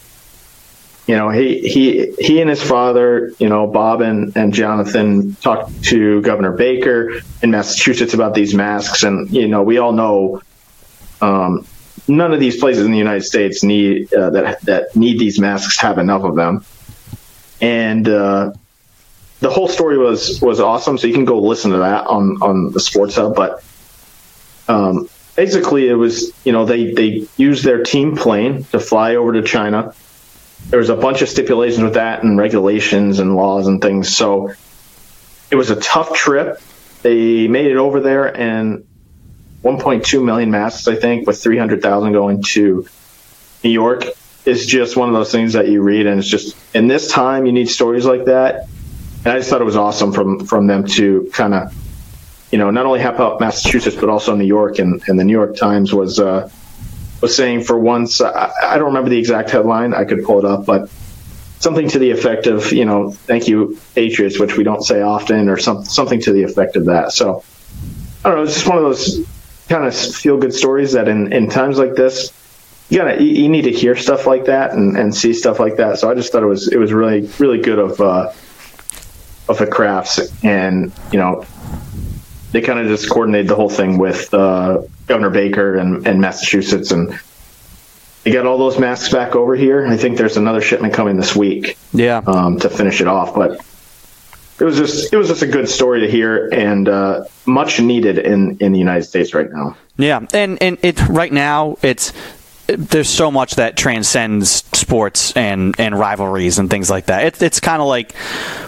you know he he he and his father, you know Bob and and Jonathan talked to Governor Baker in Massachusetts about these masks, and you know we all know. Um, none of these places in the United States need uh, that that need these masks have enough of them, and uh, the whole story was was awesome. So you can go listen to that on on the Sports Hub. But um, basically it was you know they they used their team plane to fly over to China. There was a bunch of stipulations with that and regulations and laws and things. So it was a tough trip. They made it over there and 1.2 million masks, I think, with 300,000 going to New York is just one of those things that you read and it's just in this time you need stories like that. And I just thought it was awesome from from them to kind of you know, not only help out Massachusetts, but also New York. And, and the New York Times was, uh, was saying for once, I, I don't remember the exact headline. I could pull it up, but something to the effect of, you know, thank you, Patriots, which we don't say often, or some, something to the effect of that. So I don't know. It's just one of those kind of feel good stories that in, in times like this, you gotta, you, you need to hear stuff like that and, and see stuff like that. So I just thought it was, it was really, really good of, uh, of the Krafts and, you know, they kind of just coordinated the whole thing with uh, Governor Baker and, and Massachusetts, and they got all those masks back over here. I think there's another shipment coming this week. Yeah, um, to finish it off, but it was just it was just a good story to hear and uh, much needed in in the United States right now. Yeah, and and it right now it's there's so much that transcends sports and, and rivalries and things like that. It, it's kind of like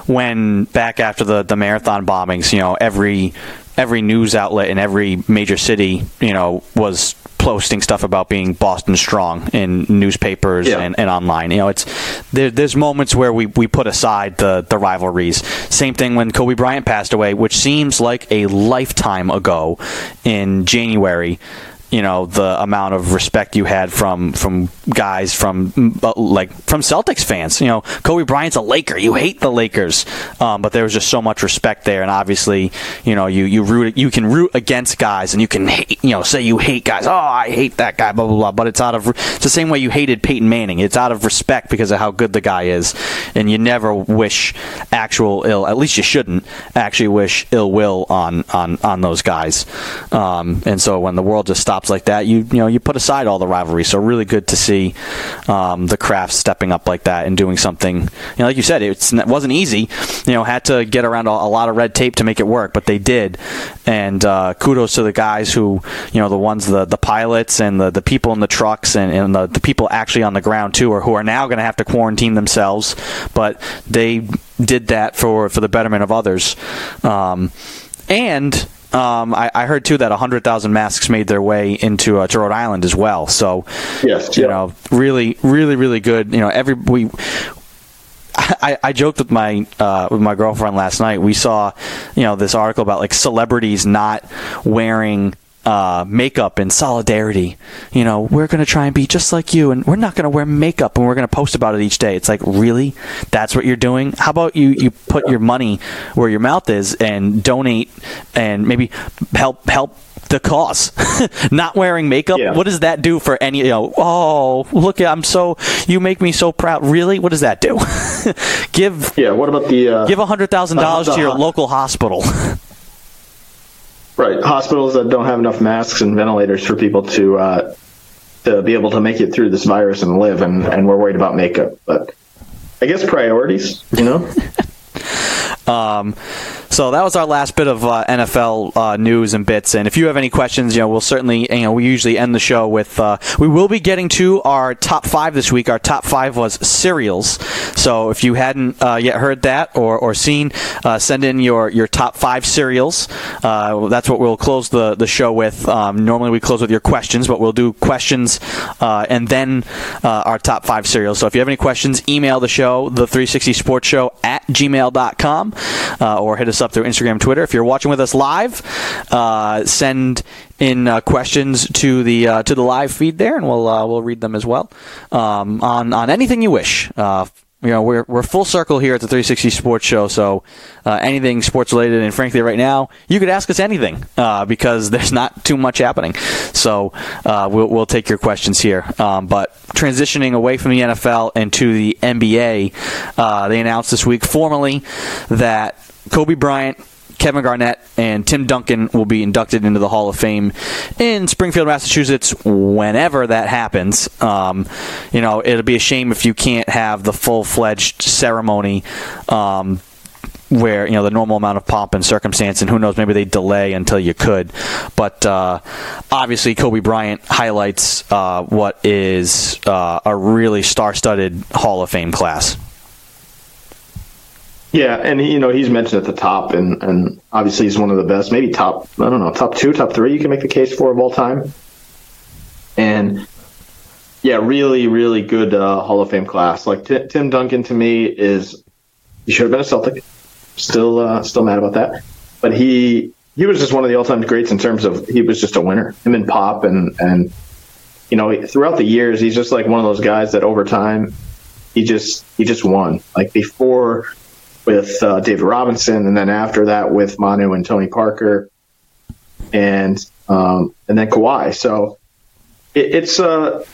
when back after the, the marathon bombings, you know, every every news outlet in every major city, you know, was posting stuff about being Boston strong in newspapers Yeah. and, and online. You know, it's there, there's moments where we, we put aside the, the rivalries. Same thing when Kobe Bryant passed away, which seems like a lifetime ago in January you know the amount of respect you had from from guys from like from Celtics fans. You know, Kobe Bryant's a Laker. You hate the Lakers, um, but there was just so much respect there, and obviously, you know, you you root you can root against guys, and you can hate, you know say you hate guys. Oh, I hate that guy. Blah blah blah. But it's out of it's the same way you hated Peyton Manning. It's out of respect because of how good the guy is, and you never wish actual ill. At least you shouldn't actually wish ill will on on on those guys. Um, and so when the world just stops like that, you you know you put aside all the rivalry. So really good to see um, the Kraft stepping up like that and doing something. You know, like you said, it wasn't easy. You know, had to get around a, a lot of red tape to make it work, but they did. And uh, kudos to the guys who you know the ones the the pilots and the, the people in the trucks and, and the, the people actually on the ground too, or who are now going to have to quarantine themselves, but they did that for for the betterment of others. Um, and um, I, I, heard too that 100,000 masks made their way into uh, to Rhode Island as well. So, yes, you yeah. know, really, really, really good. You know, every we. I, I joked with my uh, with my girlfriend last night. We saw, you know, this article about like celebrities not wearing uh, makeup in solidarity. You know, we're going to try and be just like you, and we're not going to wear makeup, and we're going to post about it each day. It's like, really? That's what you're doing? How about you, you put your money where your mouth is and donate and maybe help help the cause. [LAUGHS] not wearing makeup. Yeah. What does that do for any? You know, oh look, I'm so you make me so proud. Really? What does that do? [LAUGHS] give yeah. What about the uh, give a hundred thousand dollars to your ho- local hospital. [LAUGHS] right hospitals that don't have enough masks and ventilators for people to uh, to be able to make it through this virus and live, and and we're worried about makeup, but. I guess priorities, you know. [LAUGHS] Um, so that was our last bit of uh, NFL uh, news and bits. And if you have any questions, you know, we'll certainly, you know, we usually end the show with. Uh, we will be getting to our top five this week. Our top five was cereals. So if you hadn't uh, yet heard that or, or seen, uh, send in your, your top five cereals. Uh, that's what we'll close the, the show with. Um, normally we close with your questions, but we'll do questions and then our top five cereals. So if you have any questions, email the show, the 360 Sports Show at gmail.com uh, or hit us up through Instagram, Twitter. If you're watching with us live, uh, send in uh, questions to the uh, to the live feed there, and we'll uh, we'll read them as well um, on on anything you wish. Uh, you know, we're we're full circle here at the 360 Sports Show, so anything sports related, and frankly, right now, you could ask us anything because [LAUGHS] there's not too much happening. So we'll we'll take your questions here. Um, but transitioning away from the NFL and to the NBA, they announced this week formally that Kobe Bryant, Kevin Garnett, and Tim Duncan will be inducted into the Hall of Fame in Springfield, Massachusetts, whenever that happens. Um, you know, it'll be a shame if you can't have the full fledged ceremony. Um, where you know the normal amount of pomp and circumstance, and who knows, maybe they delay until you could. But uh, obviously, Kobe Bryant highlights uh, what is uh, a really star-studded Hall of Fame class. Yeah, and you know he's mentioned at the top, and and obviously he's one of the best, maybe top. I don't know, top two, top three. You can make the case for of all time. And yeah, really, really good uh, Hall of Fame class. Like T- Tim Duncan to me is he should have been a Celtic. Still, uh, still mad about that. But he he was just one of the all time greats in terms of he was just a winner. Him and Pop and and you know throughout the years he's just like one of those guys that over time he just he just won. Like before with uh, David Robinson, and then after that with Manu and Tony Parker, and um, and then Kawhi. So it, it's a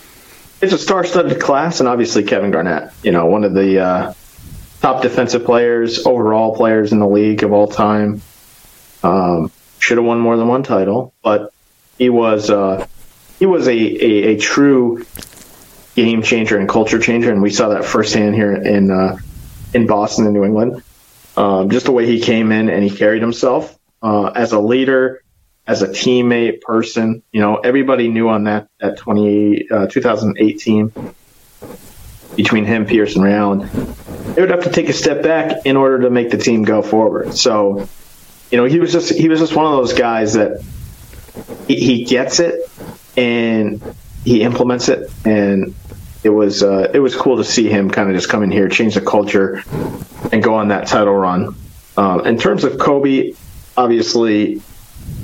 it's a star-studded class, and obviously Kevin Garnett, you know, one of the uh, top defensive players, overall players in the league of all time. Um, should have won more than one title, but he was uh, he was a, a, a, true game changer and culture changer, and we saw that firsthand here in uh, in Boston and New England. Um, just the way he came in and he carried himself uh, as a leader, as a teammate, person. You know, everybody knew on that that 20, uh, 2018 between him, Pierce, and Ray Allen, they would have to take a step back in order to make the team go forward. So, you know, he was just he was just one of those guys that he, he gets it, and he implements it. And it was uh, it was cool to see him kind of just come in here, change the culture, and go on that title run. Um, in terms of Kobe, obviously,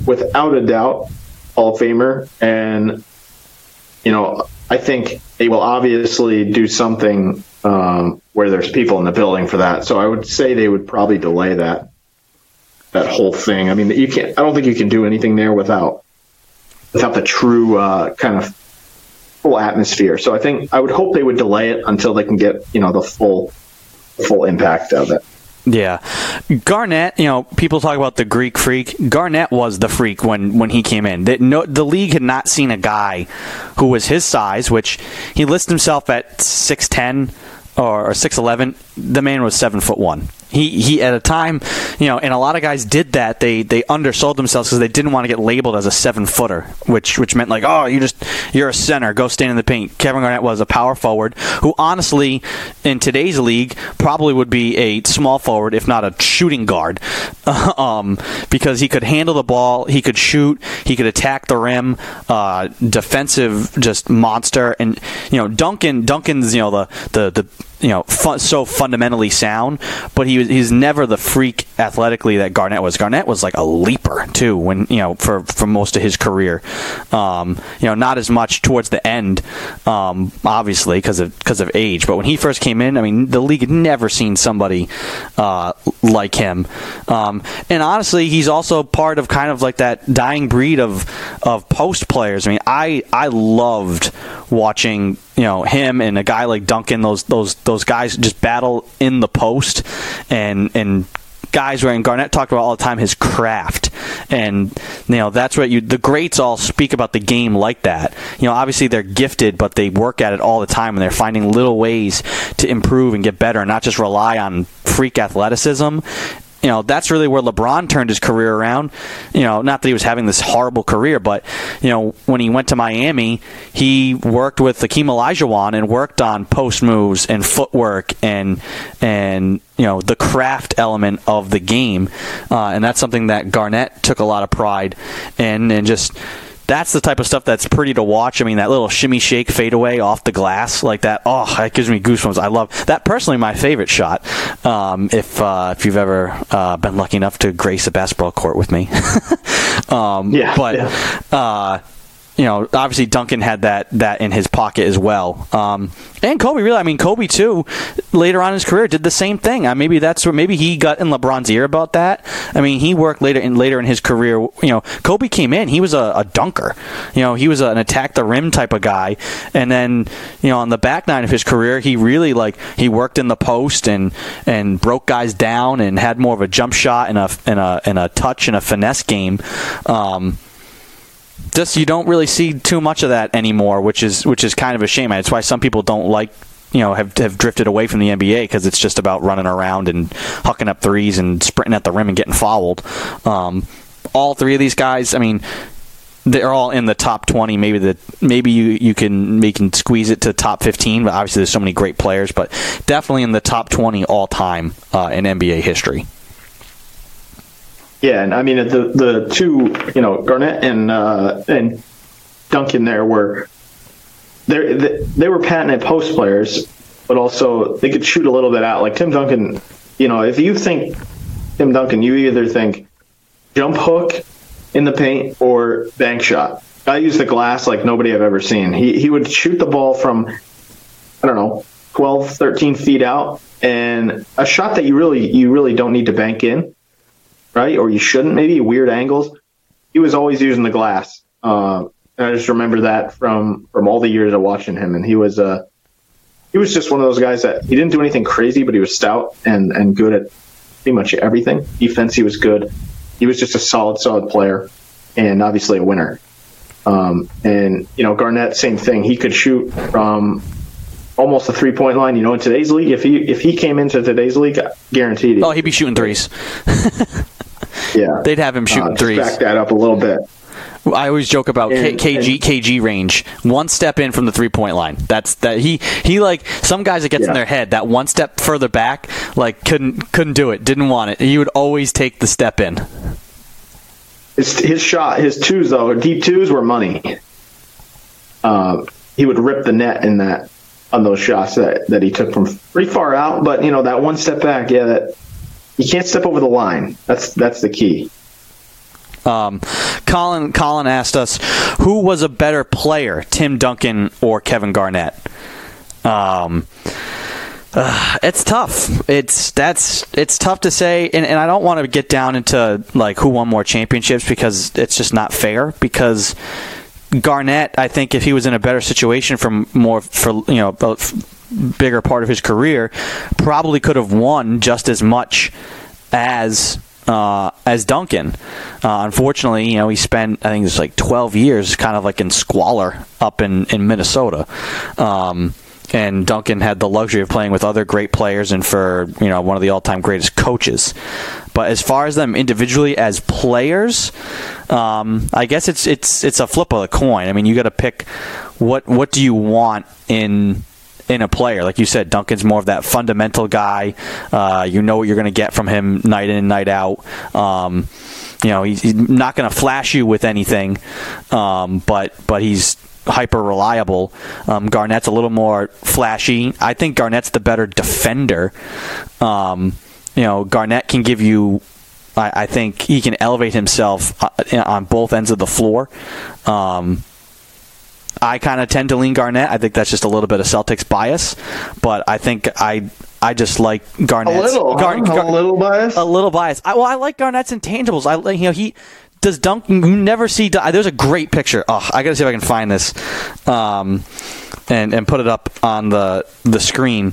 without a doubt, Hall of Famer, and you know, I think they will obviously do something um, where there's people in the building for that. So I would say they would probably delay that that whole thing. I mean, you can't. I don't think you can do anything there without without the true uh, kind of full atmosphere. So I think I would hope they would delay it until they can get you know the full full impact of it. Yeah, Garnett. You know, people talk about the Greek freak. Garnett was the freak when when he came in. The, no, the league had not seen a guy who was his size, which he listed himself at six ten or six eleven. The man was seven foot one. He he at a time, you know, and a lot of guys did that. They they undersold themselves because they didn't want to get labeled as a seven footer, which which meant like, oh, you just you're a center, go stand in the paint. Kevin Garnett was a power forward who, honestly, in today's league, probably would be a small forward if not a shooting guard, [LAUGHS] um, because he could handle the ball, he could shoot, he could attack the rim, uh, defensive just monster, and you know Duncan Duncan's you know the the the you know so fundamentally sound, but he was he's never the freak athletically that Garnett was. Garnett was like a leaper too when you know for for most of his career. Um, you know, not as much towards the end, um, obviously because of because of age. But when he first came in, I mean, the league had never seen somebody uh, like him. Um, and honestly, he's also part of kind of like that dying breed of of post players. I mean, I I loved watching you know him and a guy like Duncan. Those those those guys just battle in the post. And and guys and Garnett talked about all the time his craft. And you know that's what you the greats all speak about the game like that. You know obviously they're gifted but they work at it all the time and they're finding little ways to improve and get better and not just rely on freak athleticism you know that's really where LeBron turned his career around. You know, not that he was having this horrible career, but you know when he went to Miami, he worked with Hakeem Olajuwon and worked on post moves and footwork and and you know the craft element of the game, uh, and that's something that Garnett took a lot of pride in and just that's the type of stuff that's pretty to watch. I mean, that little shimmy shake fadeaway off the glass like that. Oh, that gives me goosebumps. I love that. Personally, my favorite shot. Um, if uh, if you've ever uh, been lucky enough to grace a basketball court with me, [LAUGHS] um, yeah. But yeah. Uh, you know, obviously Duncan had that that in his pocket as well. Um, and Kobe, really, I mean, Kobe too. Later on in his career, did the same thing. Uh, maybe that's where maybe he got in LeBron's ear about that. I mean, he worked later in later in his career. You know, Kobe came in, he was a, a dunker. You know, he was an attack the rim type of guy. And then, you know, on the back nine of his career, he really like he worked in the post and and broke guys down and had more of a jump shot and a and a and a touch and a finesse game. Um, just you don't really see too much of that anymore, which is which is kind of a shame. That's why some people don't like you know have have drifted away from the NBA because it's just about running around and hucking up threes and sprinting at the rim and getting fouled. Um, all three of these guys, I mean, they're all in the top 20 maybe the maybe you, you can you can squeeze it to top 15 but obviously there's so many great players but definitely in the top 20 all time uh, in nba history yeah, and I mean the the two, you know, Garnett and uh, and Duncan there were they they were patented post players, but also they could shoot a little bit out. Like Tim Duncan, you know, if you think Tim Duncan, you either think jump hook in the paint or bank shot. I use the glass like nobody I've ever seen. He he would shoot the ball from I don't know 12, 13 feet out, and a shot that you really you really don't need to bank in right? Or you shouldn't, maybe weird angles. He was always using the glass. Uh, I just remember that from from all the years of watching him, and he was uh, he was just one of those guys that he didn't do anything crazy, but he was stout and and good at pretty much everything. Defense, he was good. He was just a solid, solid player, and obviously a winner. Um, and you know, Garnett, same thing. He could shoot from almost a three point line. You know, in today's league, if he if he came into today's league, guaranteed. Oh, he'd be shooting threes. [LAUGHS] Yeah, they'd have him shooting uh, threes. Back that up a little bit. I always joke about and, K- KG and, KG range. One step in from the three point line. That's that he he like some guys it gets yeah. in their head that one step further back like couldn't couldn't do it, didn't want it. He would always take the step in. His, his shot, his twos though, deep twos were money. uh, he would rip the net in that on those shots that, that he took from pretty far out. But you know that one step back, yeah, that you can't step over the line. That's that's the key. Um, Colin Colin asked us who was a better player, Tim Duncan or Kevin Garnett. Um, uh, it's tough. It's that's it's tough to say, and, and I don't want to get down into like who won more championships because it's just not fair. Because Garnett, I think if he was in a better situation from more for you know a bigger part of his career, probably could have won just as much as uh, as Duncan. Uh, unfortunately, you know, he spent I think it's like 12 years kind of like in squalor up in in Minnesota. Um, and Duncan had the luxury of playing with other great players and for you know one of the all-time greatest coaches. But as far as them individually as players, um, I guess it's it's it's a flip of the coin. I mean, you got to pick what what do you want in in a player. Like you said, Duncan's more of that fundamental guy. Uh, you know what you're going to get from him night in and night out. Um, you know, he's, he's not going to flash you with anything, um, but but he's hyper reliable. Um, Garnett's a little more flashy. I think Garnett's the better defender. Um, you know, Garnett can give you. I, I, think he can elevate himself uh, on both ends of the floor. Um, I kind of tend to lean Garnett. I think that's just a little bit of Celtics bias, but I think I I just like Garnett. A little, Gar- huh? a little bias. A little bias. I, well, I like Garnett's intangibles. I you know he does Duncan. You never see. There's a great picture. Oh, I gotta see if I can find this, um, and and put it up on the the screen.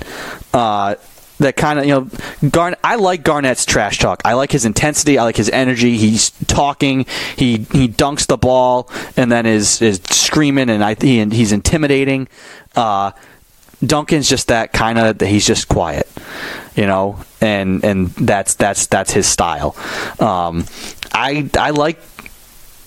Uh, that kind of you know Garnett. I like Garnett's trash talk. I like his intensity. I like his energy. He's talking. He he dunks the ball and then is is screaming and I he, he's intimidating. Uh, Duncan's just that kind of. He's just quiet, you know, and and that's that's that's his style. Um, I I like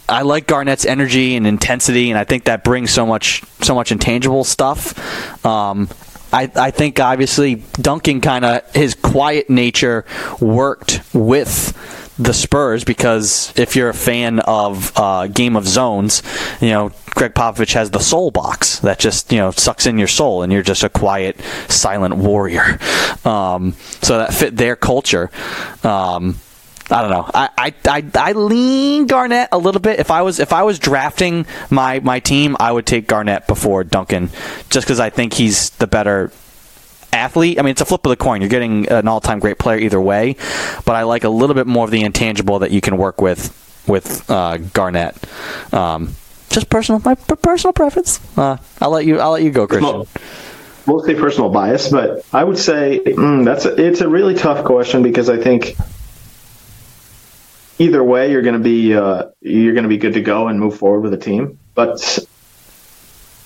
I like Garnett's energy and intensity, and I think that brings so much so much intangible stuff. Um, I, I think obviously Duncan kind of his quiet nature worked with the Spurs because if you're a fan of uh, Game of Zones, you know Gregg Popovich has the soul box that just you know sucks in your soul, and you're just a quiet, silent warrior. Um, so that fit their culture. Um, I don't know. I, I, I, I, lean Garnett a little bit. If I was if I was drafting my, my team, I would take Garnett before Duncan, just because I think he's the better athlete. I mean, it's a flip of the coin. You're getting an all time great player either way, but I like a little bit more of the intangible that you can work with with uh, Garnett. Um, just personal, my personal preference. Uh, I'll let you. I'll let you go, Christian. mostly personal bias, but I would say mm, that's a, it's a really tough question because I think either way, you're going to be uh, you're going to be good to go and move forward with the team. But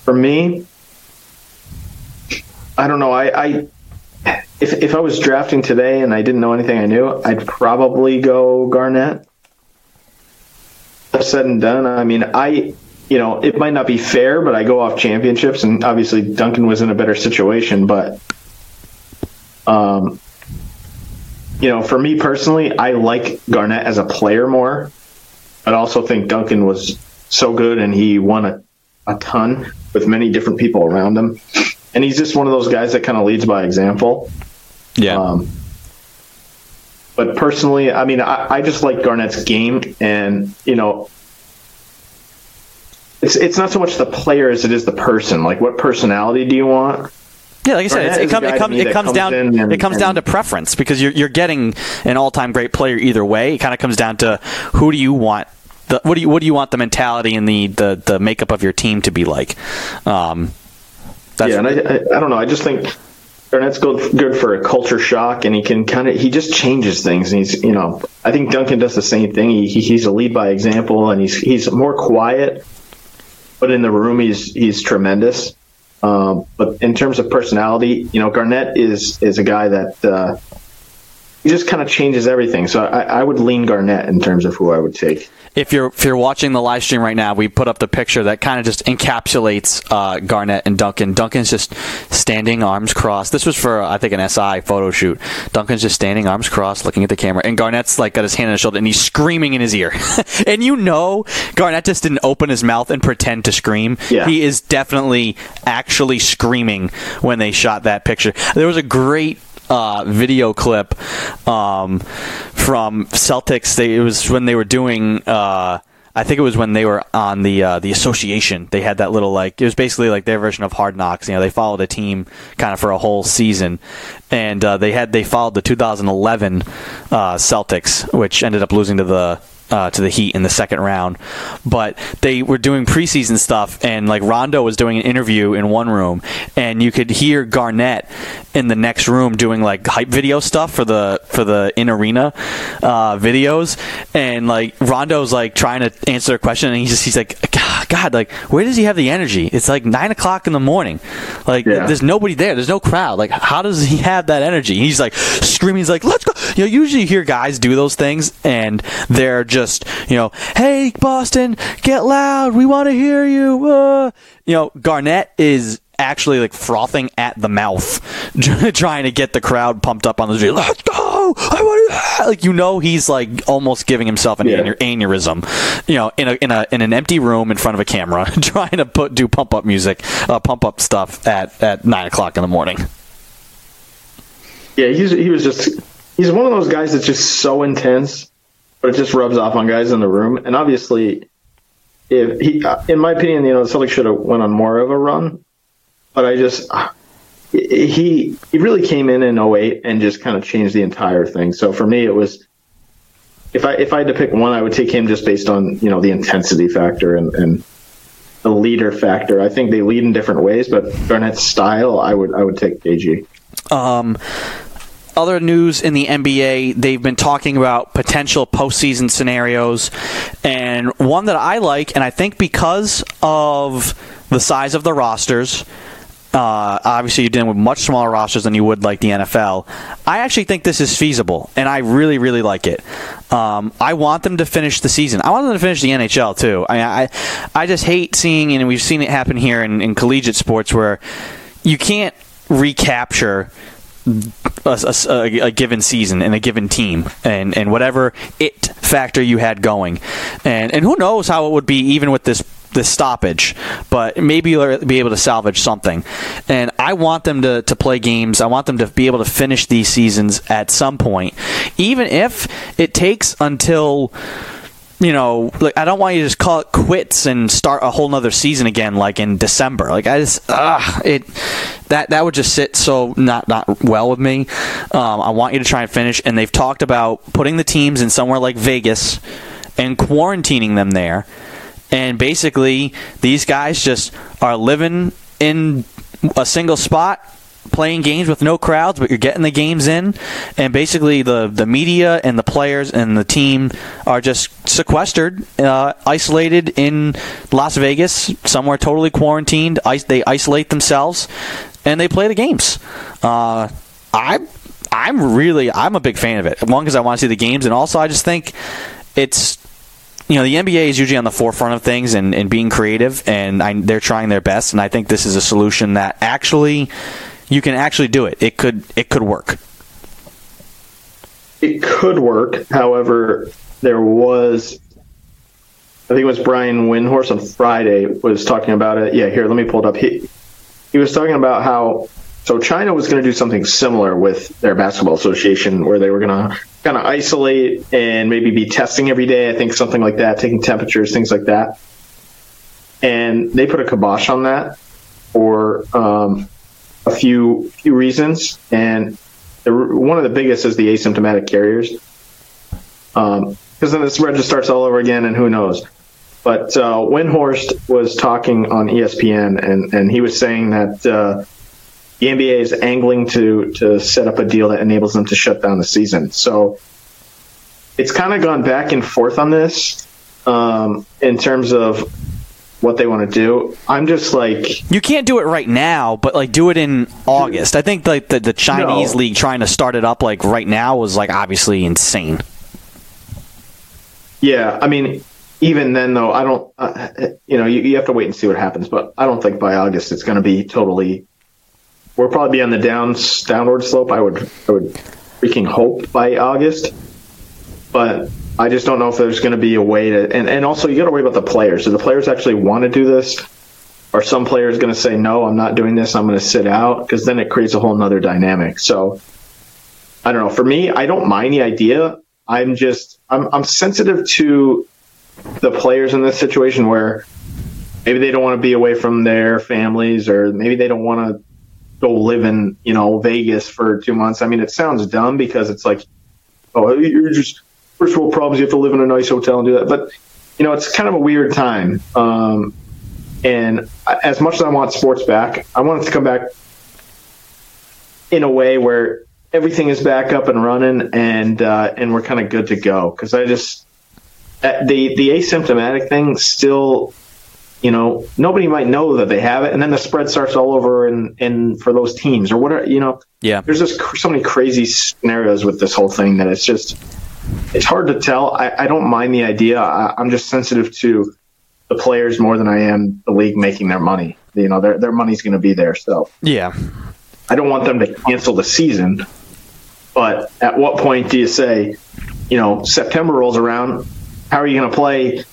for me, I don't know. I, I if if I was drafting today and I didn't know anything I knew, I'd probably go Garnett. Said and done. I mean, I you know it might not be fair, but I go off championships, and obviously Duncan was in a better situation, but um, you know, for me personally, I like Garnett as a player more. I also think Duncan was so good and he won a, a ton with many different people around him. And he's just one of those guys that kind of leads by example. Yeah. Um, but personally, I mean, I, I just like Garnett's game, and you know, it's it's not so much the player as it is the person. Like, what personality do you want? Yeah, like I said, it, come, it, come, it comes down and, it comes and, down to preference because you're you're getting an all time great player either way. It kind of comes down to who do you want. The, what do you what do you want the mentality and the, the, the makeup of your team to be like? Um, yeah, and I, I, I don't know. I just think Garnett's good good for a culture shock, and he can kind of he just changes things. And he's you know I think Duncan does the same thing. He, he he's a lead by example, and he's he's more quiet, but in the room he's he's tremendous. Um, but in terms of personality, you know, Garnett is is a guy that uh, he just kind of changes everything. So I, I would lean Garnett in terms of who I would take if you're if you're watching the live stream right now, we put up the picture that kind of just encapsulates uh, Garnett and Duncan. Duncan's just standing, arms crossed. This was for I think an SI photo shoot. Duncan's just standing, arms crossed, looking at the camera, and Garnett's like got his hand on his shoulder and he's screaming in his ear. [LAUGHS] and you know, Garnett just didn't open his mouth and pretend to scream. Yeah. He is definitely actually screaming when they shot that picture. There was a great uh, video clip um, from Celtics. They, it was when they were doing. Uh, I think it was when they were on the uh, the association. They had that little like it was basically like their version of Hard Knocks. You know, they followed a team kind of for a whole season, and uh, they had they followed the 2011 uh, Celtics, which ended up losing to the uh, to the Heat in the second round. But they were doing preseason stuff, and like Rondo was doing an interview in one room, and you could hear Garnett in the next room doing like hype video stuff for the for the in arena uh, videos, and like Rondo's like trying to answer a question, and he's just he's like, God, like where does he have the energy? It's like nine o'clock in the morning, like yeah. there's nobody there, there's no crowd. Like how does he have that energy? He's like screaming, he's like, let's go. You know, usually you hear guys do those things, and they're just you know, hey, Boston, get loud. We want to hear you. Uh. You know, Garnett is actually like frothing at the mouth, [LAUGHS] trying to get the crowd pumped up on the street. Let's go! I want to. Like you know, he's like almost giving himself an yeah. aneurysm. You know, in a in a in an empty room in front of a camera, [LAUGHS] trying to put do pump up music, uh, pump up stuff at at nine o'clock in the morning. Yeah, he's he was just he's one of those guys that's just so intense but it just rubs off on guys in the room. And obviously, if he, in my opinion, you know, the Celtics should have went on more of a run. But I just he he really came in in 08 and just kind of changed the entire thing. So for me, it was if I if I had to pick one, I would take him just based on you know the intensity factor and, and the leader factor. I think they lead in different ways, but Garnett's style, I would I would take KG. Um, other news in the NBA, they've been talking about potential postseason scenarios, and one that I like, and I think because of the size of the rosters, uh, obviously you're dealing with much smaller rosters than you would like the NFL. I actually think this is feasible, and I really, really like it. Um, I want them to finish the season. I want them to finish the NHL too. I, I, I just hate seeing, and we've seen it happen here in, in collegiate sports, where you can't recapture a, a, a, given season and a given team and, and whatever it factor you had going. And and who knows how it would be even with this this stoppage, but maybe you'll er, be able to salvage something. And I want them to, to play games. I want them to be able to finish these seasons at some point, even if it takes until you know, like I don't want you to just call it quits and start a whole nother season again, like in December. Like I just, ah, it that that would just sit so not not well with me. Um, I want you to try and finish, and they've talked about putting the teams in somewhere like Vegas and quarantining them there, and basically these guys just are living in a single spot playing games with no crowds, but you're getting the games in, and basically the the media and the players and the team are just sequestered, uh, isolated in Las Vegas, somewhere totally quarantined. they isolate themselves, and they play the games. Uh, I I'm really I'm a big fan of it. Long as I want to see the games, and also I just think it's you know the NBA is usually on the forefront of things and, and being creative, and I, they're trying their best. And I think this is a solution that actually you can actually do it. It could it could work. It could work. However, there was I think it was Brian Windhorst on Friday was talking about it. Yeah, here, let me pull it up. He he was talking about how so China was going to do something similar with their basketball association where they were going to kind of isolate and maybe be testing every day. I think something like that, taking temperatures, things like that. And they put a kibosh on that or um, a few few reasons, and the, one of the biggest is the asymptomatic carriers, because um, then the spread just starts all over again, and who knows. But uh, Windhorst was talking on ESPN, and, and he was saying that uh, the NBA is angling to to set up a deal that enables them to shut down the season. So it's kind of gone back and forth on this um, in terms of what they want to do. I'm just like You can't do it right now, but like do it in August. I think like the, the Chinese No. league trying to start it up like right now was like obviously insane. Yeah, I mean, even then though, I don't. Uh, you know, you, you have to wait and see what happens. But I don't think by August it's going to be totally. We'll probably be on the down downward slope. I would, I would freaking hope by August. But I just don't know if there's going to be a way to. And and also you got to worry about the players. Do the players actually want to do this? Are some players going to say no? I'm not doing this. I'm going to sit out because then it creates a whole nother dynamic. So I don't know. For me, I don't mind the idea. I'm just I'm I'm sensitive to the players in this situation where maybe they don't want to be away from their families or maybe they don't want to go live in you know Vegas for two months. I mean, it sounds dumb because it's like, oh, you're just first world problems. You have to live in a nice hotel and do that, but you know, it's kind of a weird time. Um, and as much as I want sports back, I want it to come back in a way where everything is back up and running and uh, and we're kind of good to go. Because I just uh, the the asymptomatic thing still, you know, nobody might know that they have it, and then the spread starts all over and and for those teams or whatever, you know. Yeah. There's just cr- so many crazy scenarios with this whole thing that it's just it's hard to tell. I, I don't mind the idea. I, I'm just sensitive to the players more than I am the league making their money. You know, their their money's going to be there. So Yeah. I don't want them to cancel the season. But at what point do you say, you know, September rolls around? How are you going to play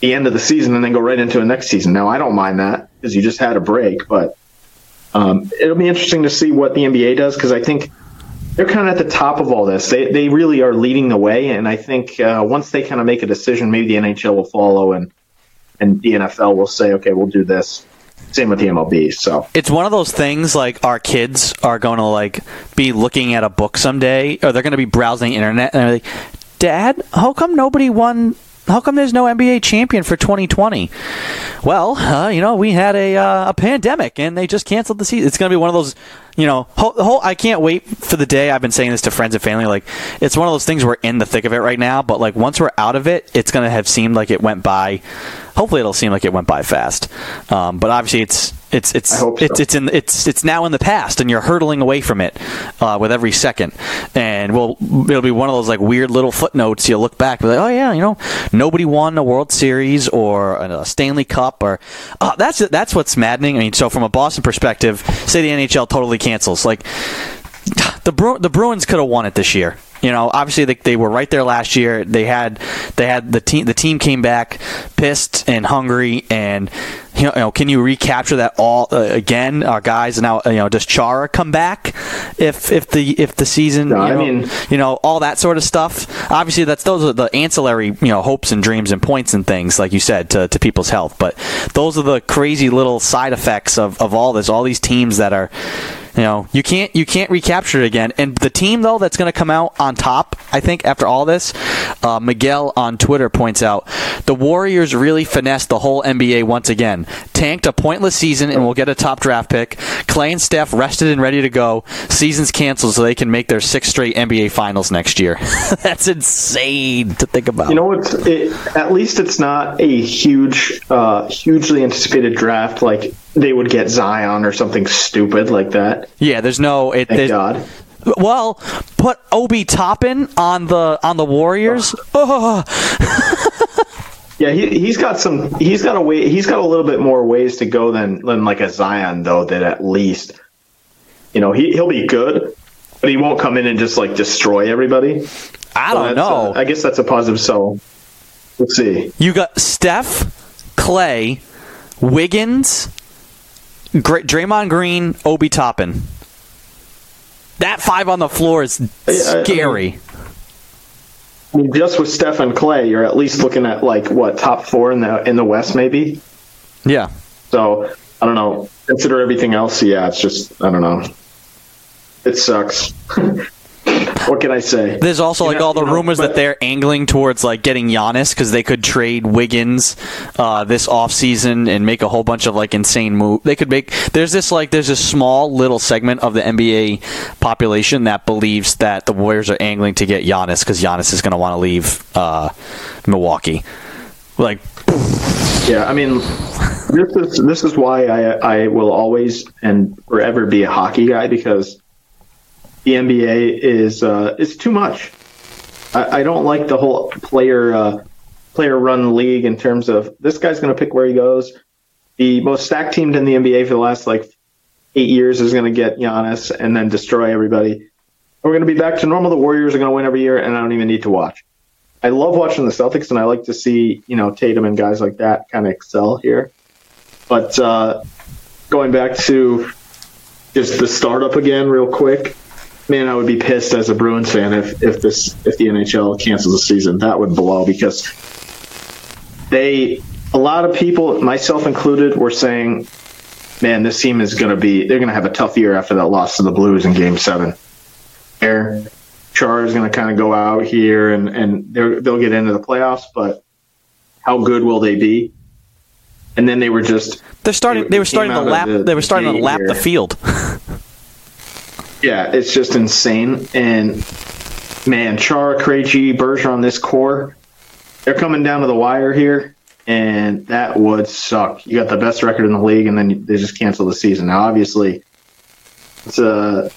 the end of the season and then go right into a next season? Now, I don't mind that because you just had a break, but um, it'll be interesting to see what the NBA does because I think they're kind of at the top of all this. They they really are leading the way, and I think uh, once they kind of make a decision, maybe the NHL will follow, and and the NFL will say, okay, we'll do this. Same with the MLB. So It's one of those things like our kids are going to like be looking at a book someday or they're going to be browsing the internet and they're like, "Dad, how come nobody won how come there's no NBA champion for 2020? Well, uh, you know, we had a, uh, a pandemic and they just canceled the season. It's going to be one of those, you know, whole, the whole, I can't wait for the day. I've been saying this to friends and family. Like, it's one of those things we're in the thick of it right now, but like once we're out of it, it's going to have seemed like it went by. Hopefully, it'll seem like it went by fast. Um, but obviously, it's it's it's so. it's it's in it's it's now in the past, and you're hurtling away from it uh, with every second. And well, it'll be one of those like weird little footnotes. You'll look back, and be like, oh yeah, you know, nobody won a World Series or a Stanley Cup, or uh, that's that's what's maddening. I mean, so from a Boston perspective, say the NHL totally cancels, like the Bru- the Bruins could have won it this year. You know, obviously they, they were right there last year. They had they had the team the team came back pissed and hungry and you know, you know can you recapture that all uh, again? Our guys now you know does Chara come back if if the if the season No, you I mean- you know all that sort of stuff. Obviously that's those are the ancillary you know hopes and dreams and points and things like you said to, to people's health. But those are the crazy little side effects of, of all this. All these teams that are you know, you can't you can't recapture it again. And the team though that's going to come out on top, I think, after all this, uh, Miguel on Twitter points out the Warriors really finessed the whole NBA once again. Tanked a pointless season and will get a top draft pick. Klay and Steph rested and ready to go. Season's canceled so they can make their sixth straight NBA Finals next year. [LAUGHS] that's insane to think about. You know what? It, at least it's not a huge, uh, hugely anticipated draft like they would get Zion or something stupid like that. yeah, there's no. It, Thank there's- God. Well, put Obi Toppin on the on the Warriors. Oh. [SIGHS] Yeah, he, he's got some. He's got a way. He's got a little bit more ways to go than than like a Zion though. That at least, you know, he he'll be good, but he won't come in and just like destroy everybody. I don't know. a- I guess that's a positive. So we'll see. You got Steph, Klay, Wiggins, Gra- Draymond Green, Obi Toppin. That five on the floor is scary. I mean, just with Steph and Klay, you're at least looking at like what top four in the in the West, maybe. yeah. So I don't know. Consider everything else. Yeah, it's just I don't know. It sucks. [LAUGHS] [LAUGHS] what can I say? There's also You like know- all the you know, rumors that they're angling towards like getting Giannis because they could trade Wiggins uh, this offseason and make a whole bunch of like insane move. They could make there's this like there's this small little segment of the NBA population that believes that the Warriors are angling to get Giannis because Giannis is going to want to leave uh, Milwaukee. Like Yeah, I mean, this is this is why I I will always and forever be a hockey guy because the NBA is uh, is too much. I, I don't like the whole player uh, player run league in terms of this guy's going to pick where he goes. The most stacked team in the NBA for the last like eight years is going to get Giannis and then destroy everybody. We're going to be back to normal. The Warriors are going to win every year, and I don't even need to watch. I love watching the Celtics, and I like to see you know Tatum and guys like that kind of excel here. But uh, going back to just the startup again, real quick, man, I would be pissed as a Bruins fan if if this if the NHL cancels the season. That would blow because they a lot of people, myself included, were saying, "Man, this team is going to be they're going to have a tough year after that loss to the Blues in Game Seven. Air Char is going to kind of go out here and and they'll get into the playoffs, but how good will they be? And then they were just they're starting. They, they were starting to lap. The, they were starting to lap here. the field. [LAUGHS] yeah, it's just insane. And man, Chara, Krejci, Bergeron, this core, they're coming down to the wire here, and that would suck. You got the best record in the league, and then they just cancel the season. Now, obviously, it's a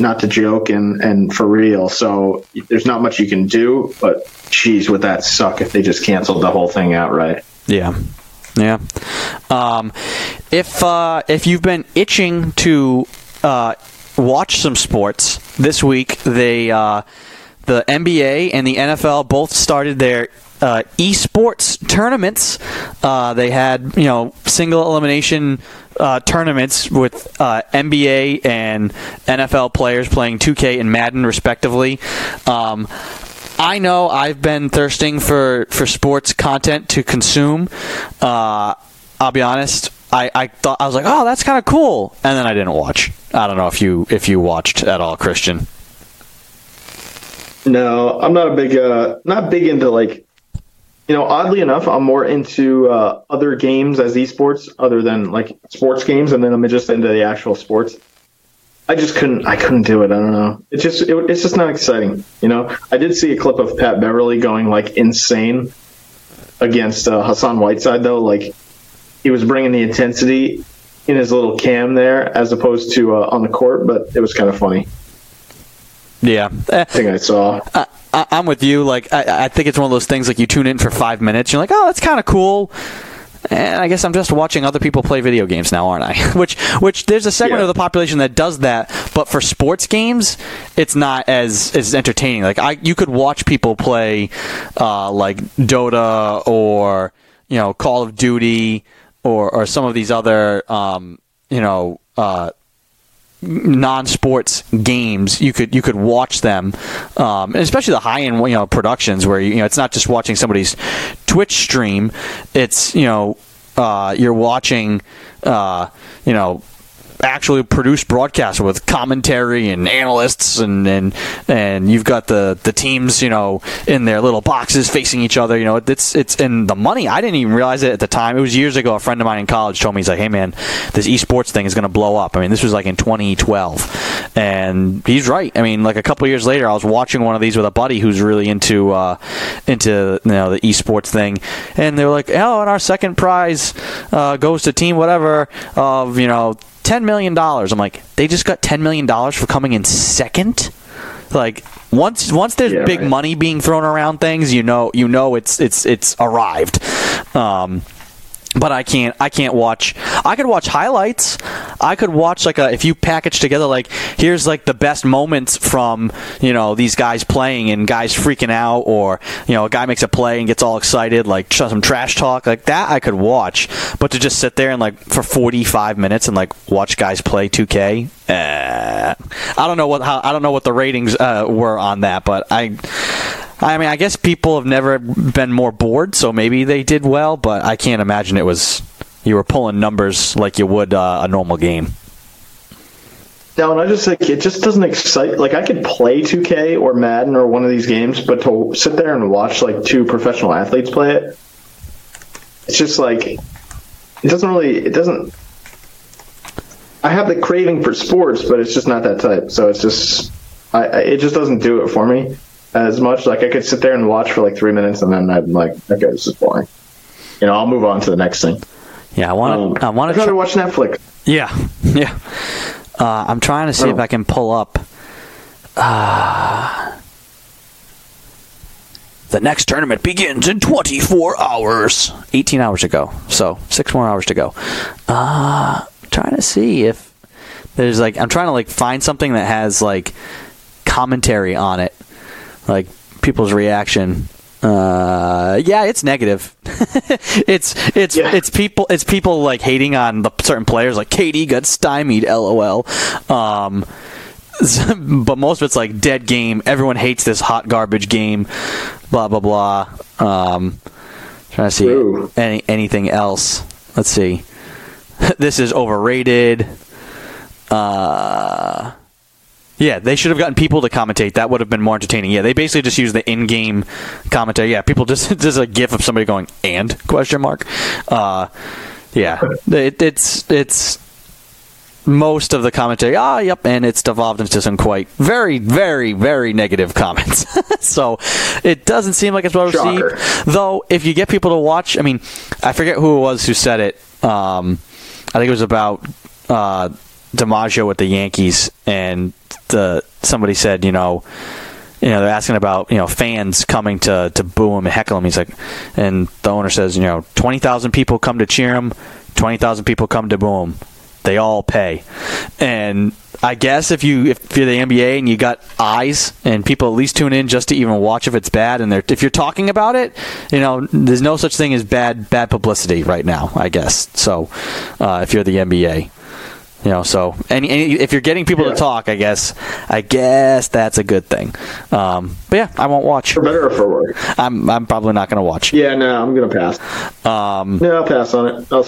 not to joke and and for real. So there's not much you can do, but geez, would that suck if they just canceled the whole thing outright? Yeah. Yeah. Um, if uh, if you've been itching to uh, watch some sports this week, they uh, the NBA and the NFL both started their uh, esports tournaments. Uh, they had you know single elimination uh, tournaments with uh, NBA and NFL players playing 2K and Madden respectively. Um, I know I've been thirsting for, for sports content to consume. Uh, I'll be honest. I, I thought I was like, oh, that's kind of cool, and then I didn't watch. I don't know if you if you watched at all, Christian. No, I'm not a big uh, not big into like you know, oddly enough, I'm more into uh, other games as esports other than like sports games, and then I'm just into the actual sports. I just couldn't. I couldn't do it. I don't know. It's just. It, it's just not exciting. You know. I did see a clip of Pat Beverley going like insane against uh, Hassan Whiteside, though. Like he was bringing the intensity in his little cam there, as opposed to uh, on the court. But it was kind of funny. Yeah, I think I saw. I, am with you. Like, I, I, think it's one of those things. Like, you tune in for five minutes, you're like, oh, that's kind of cool. And I guess I'm just watching other people play video games now, aren't I? [LAUGHS] which, which there's a segment yeah. of the population that does that, but for sports games, it's not as as entertaining. Like, I you could watch people play, uh, like Dota or you know Call of Duty or or some of these other um, you know. Uh, non-sports games you could you could watch them um, especially the high-end you know productions where you know it's not just watching somebody's twitch stream it's you know uh, you're watching uh, you know actually produced broadcast with commentary and analysts and, and and you've got the the teams you know in their little boxes facing each other you know it's it's and the money I didn't even realize it at the time. It was years ago a friend of mine in college told me he's like hey man this esports thing is going to blow up. I mean this was like in 2012 and he's right. I mean like a couple years later I was watching one of these with a buddy who's really into uh, into you know the esports thing. And they're like oh and our second prize uh, goes to team whatever of you know ten million dollars. I'm like, they just got ten million dollars for coming in second. Like once once there's yeah, big right. money being thrown around things, you know you know it's it's it's arrived. Um, but I can't I can't watch I could watch highlights. I could watch like a if you package together like here's like the best moments from, you know, these guys playing and guys freaking out or, you know, a guy makes a play and gets all excited like some trash talk like that I could watch. But to just sit there and like for 45 minutes and like watch guys play 2K, eh, I don't know what how I don't know what the ratings uh, were on that, but I I mean, I guess people have never been more bored, so maybe they did well, but I can't imagine it was you were pulling numbers like you would uh, a normal game. No, and I just think it just doesn't excite. Like I could play 2K or Madden or one of these games, but to sit there and watch like two professional athletes play it, it's just like it doesn't really. It doesn't. I have the craving for sports, but it's just not that type. So it's just, I, it just doesn't do it for me as much. Like I could sit there and watch for like three minutes, and then I'm like, okay, this is boring. You know, I'll move on to the next thing. Yeah, I want to. Um, I want to. rather watch Netflix. Yeah, [LAUGHS] yeah. Uh, I'm trying to see if Oh. I can pull up. Uh, the next tournament begins in 24 hours. 18 hours ago, so six more hours to go. Uh, trying to see if there's like I'm trying to like find something that has like commentary on it, like people's reaction. Uh, yeah, it's negative. [LAUGHS] it's it's Yeah. it's people it's people like hating on the certain players. Like KD got stymied. LOL. Um, [LAUGHS] but most of it's like dead game. Everyone hates this hot garbage game. Blah blah blah. Um, trying to see any anything else. Let's see. [LAUGHS] this is overrated. Uh, yeah, they should have gotten people to commentate. That would have been more entertaining. Yeah, they basically just use the in-game commentary. Yeah, people [LAUGHS] just just a gif of somebody going "and?" question mark. Uh, yeah, it, it's it's most of the commentary. Ah, yep, and it's devolved into some quite very very very negative comments. [LAUGHS] so it doesn't seem like it's well Shocker. received. Though, if you get people to watch, I mean, I forget who it was who said it. Um, I think it was about uh, DiMaggio with the Yankees, and the somebody said, you know, you know, they're asking about you know fans coming to to boo him and heckle him. He's like, and the owner says, you know, twenty thousand people come to cheer him, twenty thousand people come to boo him. They all pay, and I guess if you if you're the NBA and you got eyes and people at least tune in just to even watch if it's bad, and if you're talking about it, you know, there's no such thing as bad bad publicity right now. I guess so. Uh, if you're the NBA. You know, so any, any if you're getting people Yeah. to talk, I guess, I guess that's a good thing. Um, but yeah, I won't watch. For better or for worse. I'm I'm probably not going to watch. Yeah, no, I'm gonna pass. Um, No, I'll pass on it. I'll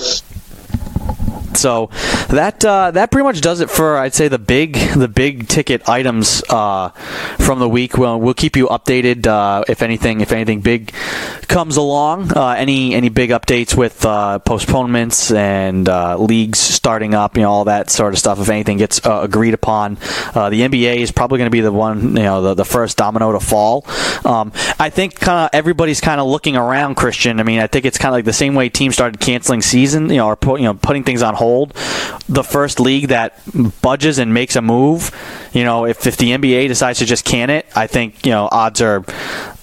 so that uh, that pretty much does it for I'd say the big the big ticket items uh, from the week. Well, we'll keep you updated uh, if anything if anything big comes along. Uh, any any big updates with uh, postponements and uh, leagues starting up, you know, all that sort of stuff. If anything gets agreed upon, the NBA is probably going to be the one you know the, the first domino to fall. Um, I think kind of everybody's kind of looking around. Christian, I mean, I think it's kind of like the same way teams started canceling season, you know, or put, you know putting things on hold. The first league that budges and makes a move, you know, if, if the NBA decides to just can it, I think you know odds are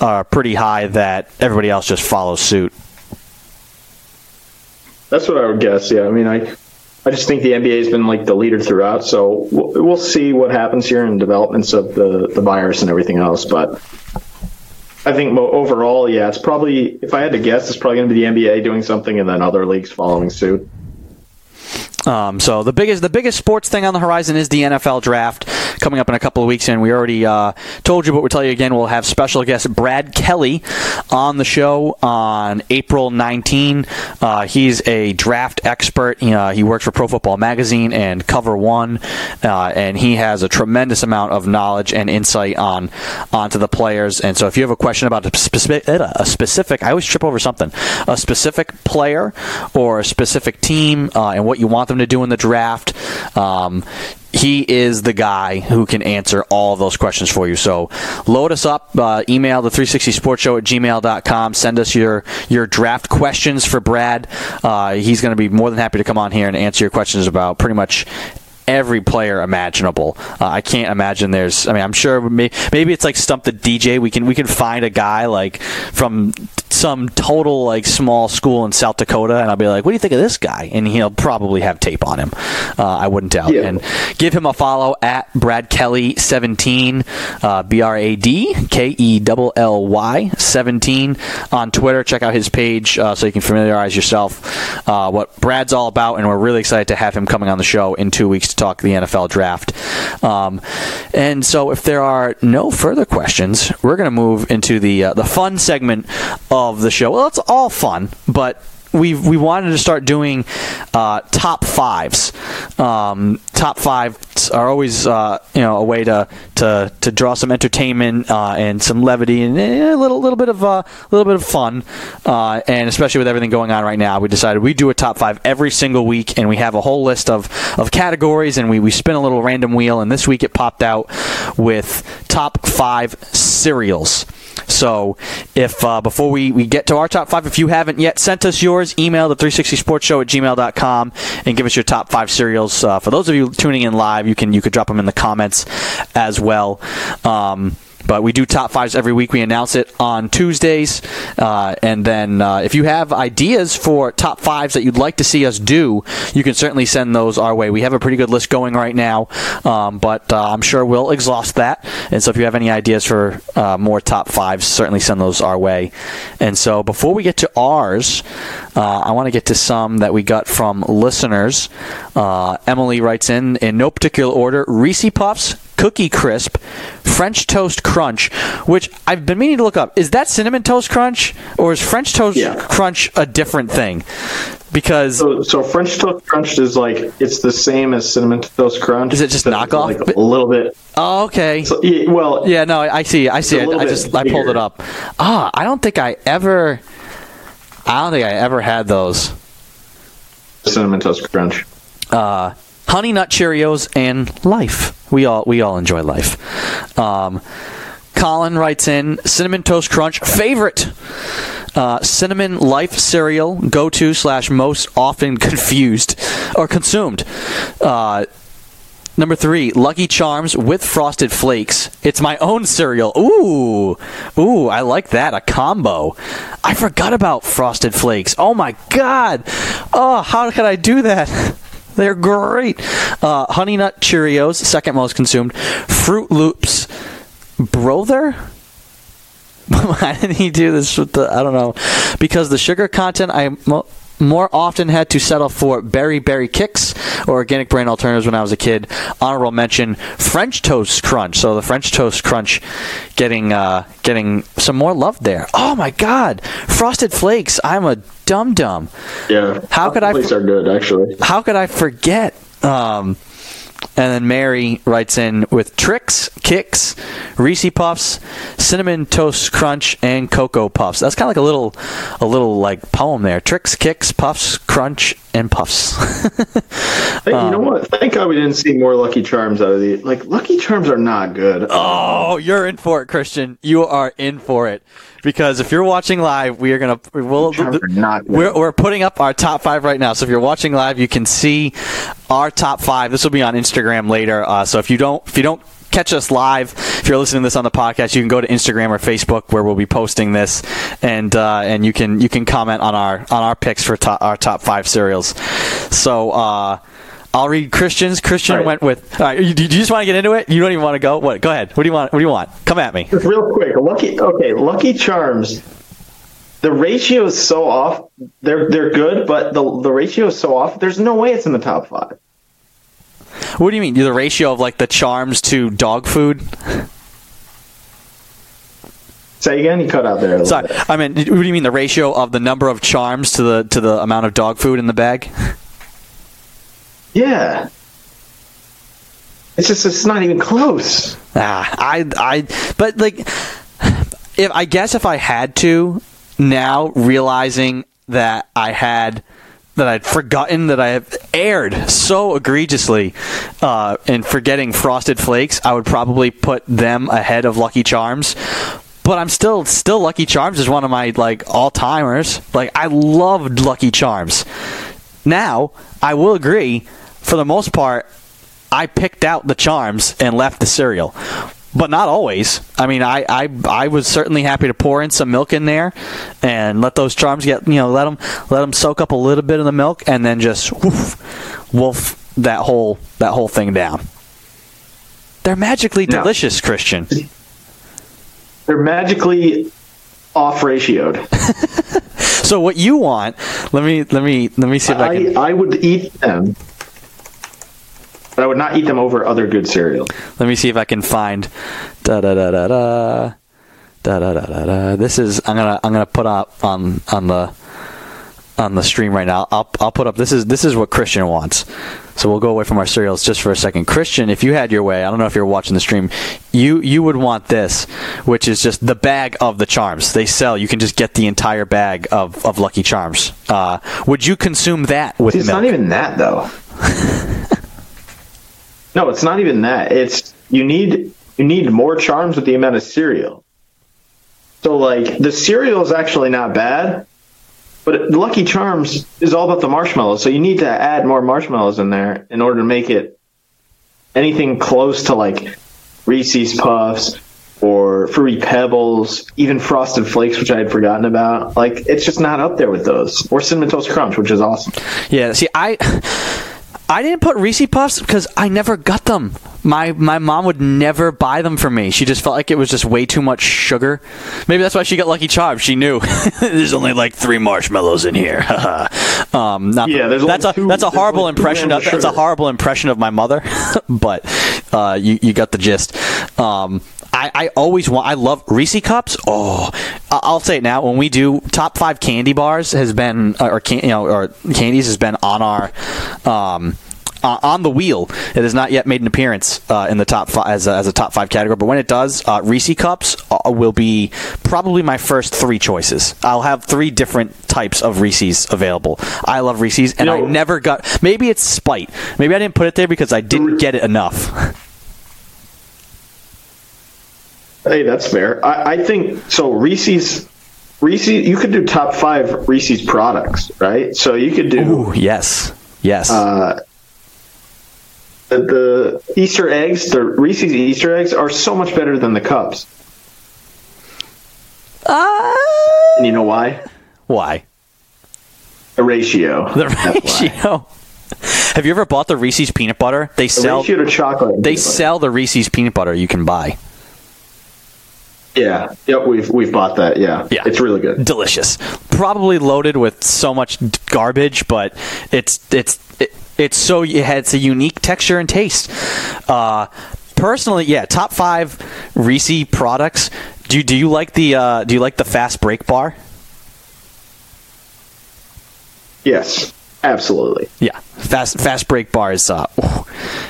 are pretty high that everybody else just follows suit. That's what I would guess. Yeah, I mean, I, I just think the NBA has been like the leader throughout. So we'll, we'll see what happens here in developments of the the virus and everything else. But I think overall, yeah, it's probably if I had to guess, it's probably going to be the NBA doing something and then other leagues following suit. Um, so the biggest the biggest sports thing on the horizon is the NFL draft coming up in a couple of weeks, and we already uh, told you, but we'll tell you again. We'll have special guest Brad Kelly on the show on April 19. Uh, he's a draft expert. Uh, he works for Pro Football Magazine and Cover One, uh, and he has a tremendous amount of knowledge and insight on onto the players. And so, if you have a question about a specific a specific, I always trip over something, a specific player or a specific team, uh, and what you want them to do in the draft. Um, he is the guy who can answer all those questions for you. So load us up, uh, email the 360sportshow at gmail.com. Send us your, your draft questions for Brad. Uh, he's going to be more than happy to come on here and answer your questions about pretty much every player imaginable. Uh, I can't imagine there's. I mean, I'm sure may, maybe it's like stump the DJ. We can we can find a guy like from some total like small school in South Dakota, and I'll be like, "What do you think of this guy?" And he'll probably have tape on him. Uh, I wouldn't doubt. Yeah. And give him a follow at Brad Kelly 17, uh, B R A D K E L L Y 17 on Twitter. Check out his page uh, so you can familiarize yourself uh, what Brad's all about, and we're really excited to have him coming on the show in two weeks talk the NFL draft. Um, and so, if there are no further questions, we're going to move into the uh, the fun segment of the show. Well, it's all fun, but we we wanted to start doing uh, top fives. Um, top fives are always uh, you know a way to to, to draw some entertainment uh, and some levity and eh, a little little bit of a little bit of fun. Uh, and especially with everything going on right now, we decided we do a top five every single week, and we have a whole list of, of categories, and we, we spin a little random wheel. And this week it popped out with top five cereals. So, if uh, before we, we get to our top five, if you haven't yet sent us yours, email the 360sportshow at gmail.com and give us your top five cereals. Uh, for those of you tuning in live, you can you could drop them in the comments as well. Um, but we do top fives every week. We announce it on Tuesdays. Uh, and then uh, if you have ideas for top fives that you'd like to see us do, you can certainly send those our way. We have a pretty good list going right now, um, but uh, I'm sure we'll exhaust that. And so if you have any ideas for uh, more top fives, certainly send those our way. And so before we get to ours, uh, I want to get to some that we got from listeners. Uh, Emily writes in, in no particular order, Reese Puffs, Cookie Crisp, French Toast Crunch, which I've been meaning to look up. Is that Cinnamon Toast Crunch, or is French Toast Yeah. Crunch a different thing? Because So, so French Toast Crunch is like it's the same as Cinnamon Toast Crunch. Is it just knockoff? Like a little bit. oh, okay, So, yeah, well, yeah, no, I see, I see. I, I just I pulled it up. Ah, I don't think I ever, I don't think I ever had those. Cinnamon Toast Crunch. uh, Honey Nut Cheerios and Life. We all we all enjoy Life. Um, Colin writes in Cinnamon Toast Crunch favorite. Uh, cinnamon Life cereal go to slash most often confused or consumed. Uh, Number three, Lucky Charms with Frosted Flakes. It's my own cereal. Ooh, ooh, I like that. A combo. I forgot about Frosted Flakes. Oh my god. Oh, how could I do that? [LAUGHS] They're great. Uh, Honey Nut Cheerios, second most consumed. Froot Loops, Brother. [LAUGHS] Why did he do this with the? I don't know. Because the sugar content, I mo- more often had to settle for Berry Berry Kix or organic brain alternatives when I was a kid. Honorable mention: French Toast Crunch. So the French Toast Crunch getting uh, getting some more love there. Oh my God! Frosted Flakes. I'm a dum dum. Yeah. How could I- Flakes are good actually. How could I forget? Um, and then Mary writes in with Trix, Kix, Reese Puffs, cinnamon toast crunch, and cocoa puffs. That's kind of like a little, a little like poem there. Trix, Kix, puffs, crunch, and puffs. [LAUGHS] Hey, you Um, know what? Thank God we didn't see more Lucky Charms out of the like. Lucky Charms are not good. oh, you're in for it, Christian. You are in for it because if you're watching live, we are gonna we'll, not. We're, we're putting up our top five right now. So if you're watching live, you can see our top five. This will be on Instagram later. Uh, so if you don't, if you don't catch us live, if you're listening to this on the podcast, you can go to Instagram or Facebook where we'll be posting this, and uh, and you can you can comment on our on our picks for top, our top five cereals. So. Uh, I'll read Christian's. Christian All right. went with. All right, you, do you just want to get into it? You don't even want to go. What? Go ahead. What do you want? What do you want? Come at me. Just real quick, Lucky. Okay, Lucky Charms. The ratio is so off. They're they're good, but the the ratio is so off. There's no way it's in the top five. What do you mean? The ratio of like the charms to dog food? Say again. You cut out there. A Sorry, bit. I mean, what do you mean the ratio of the number of charms to the to the amount of dog food in the bag? Yeah. It's just it's not even close. Ah, I I but like if I guess if I had to now realizing that I had that I'd forgotten that I have aired so egregiously uh, and forgetting Frosted Flakes, I would probably put them ahead of Lucky Charms. But I'm still still Lucky Charms is one of my like all timers. Like I loved Lucky Charms. Now I will agree, for the most part, I picked out the charms and left the cereal. But not always. I mean, I, I I was certainly happy to pour in some milk in there and let those charms get you know let them let them soak up a little bit of the milk and then just woof, wolf that whole that whole thing down. They're magically No. delicious, Christian. They're magically off ratioed. [LAUGHS] So what you want? Let me let me let me see if I I, can. I would eat them, but I would not eat them over other good cereal. Let me see if I can find. Da da da da da. Da, da, da, da, da. This is I'm gonna I'm gonna put up on on the on the stream right now. I'll I'll put up this is this is what Christian wants. So we'll go away from our cereals just for a second. Christian, if you had your way, I don't know if you're watching the stream, you you would want this, which is just the bag of the charms. They sell. You can just get the entire bag of, of Lucky Charms. Uh, would you consume that with? See, it's milk? not even that though. [LAUGHS] no, it's not even that. It's you need you need more charms with the amount of cereal. So like the cereal is actually not bad, but Lucky Charms is all about the marshmallows. So you need to add more marshmallows in there in order to make it anything close to like Reese's Puffs or Fruity Pebbles, even Frosted Flakes, which I had forgotten about. Like it's just not up there with those. Or Cinnamon Toast Crunch, which is awesome. Yeah, see, I I didn't put Reese Puffs because I never got them. My my mom would never buy them for me. She just felt like it was just way too much sugar. Maybe that's why she got Lucky Charms. She knew [LAUGHS] there's only like three marshmallows in here. [LAUGHS] um, not Yeah, there's that's a two- that's a horrible impression. Of, that's a horrible impression of my mother, [LAUGHS] but uh, you you got the gist. Um, I, I always want. I love Reese cups. Oh, I'll say it now. When we do top five candy bars, has been or can, you know or candies has been on our. Um, uh, on the wheel, it has not yet made an appearance uh, in the top five as a, as a top five category. But when it does, uh, Reese cups uh, will be probably my first three choices. I'll have three different types of Reese's available. I love Reese's, and You I never got. Maybe it's spite. Maybe I didn't put it there because I didn't get it enough. [LAUGHS] Hey, that's fair. I, I think so. Reese's, Reese's, you could do top five Reese's products, right? So you could do Ooh, yes, yes. uh, the, the Easter eggs. The Reese's Easter eggs are so much better than the cups. Uh, And you know why? why? The ratio. [LAUGHS] The ratio. Have you ever bought the Reese's peanut butter? They The sell. ratio to chocolate. They sell the Reese's peanut butter you can buy. Yeah. Yep. We've we've bought that. Yeah. Yeah. It's really good. delicious. Probably loaded with so much garbage, but it's it's it, it's so it has a unique texture and taste. Uh, personally, yeah, top five Reese products. Do do you like the uh, do you like the fast break bar? Yes. Absolutely. Yeah, fast fast break bars. Uh,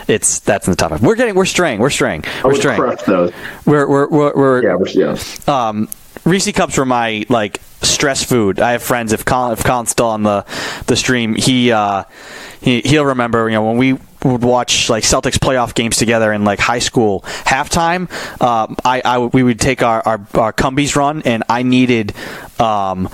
it's that's in the top five. We're getting we're straying. We're straying. We're straying. crush those. We're we're we're, we're Yeah. We're, yeah. um, Reese cups were my like stress food. I have friends. If Colin, if Colin's still on the the stream, he uh, he he'll remember. You know when we would watch like Celtics playoff games together in like high school halftime. Uh, I, I we would take our our, our Cumby's run, and I needed. Um,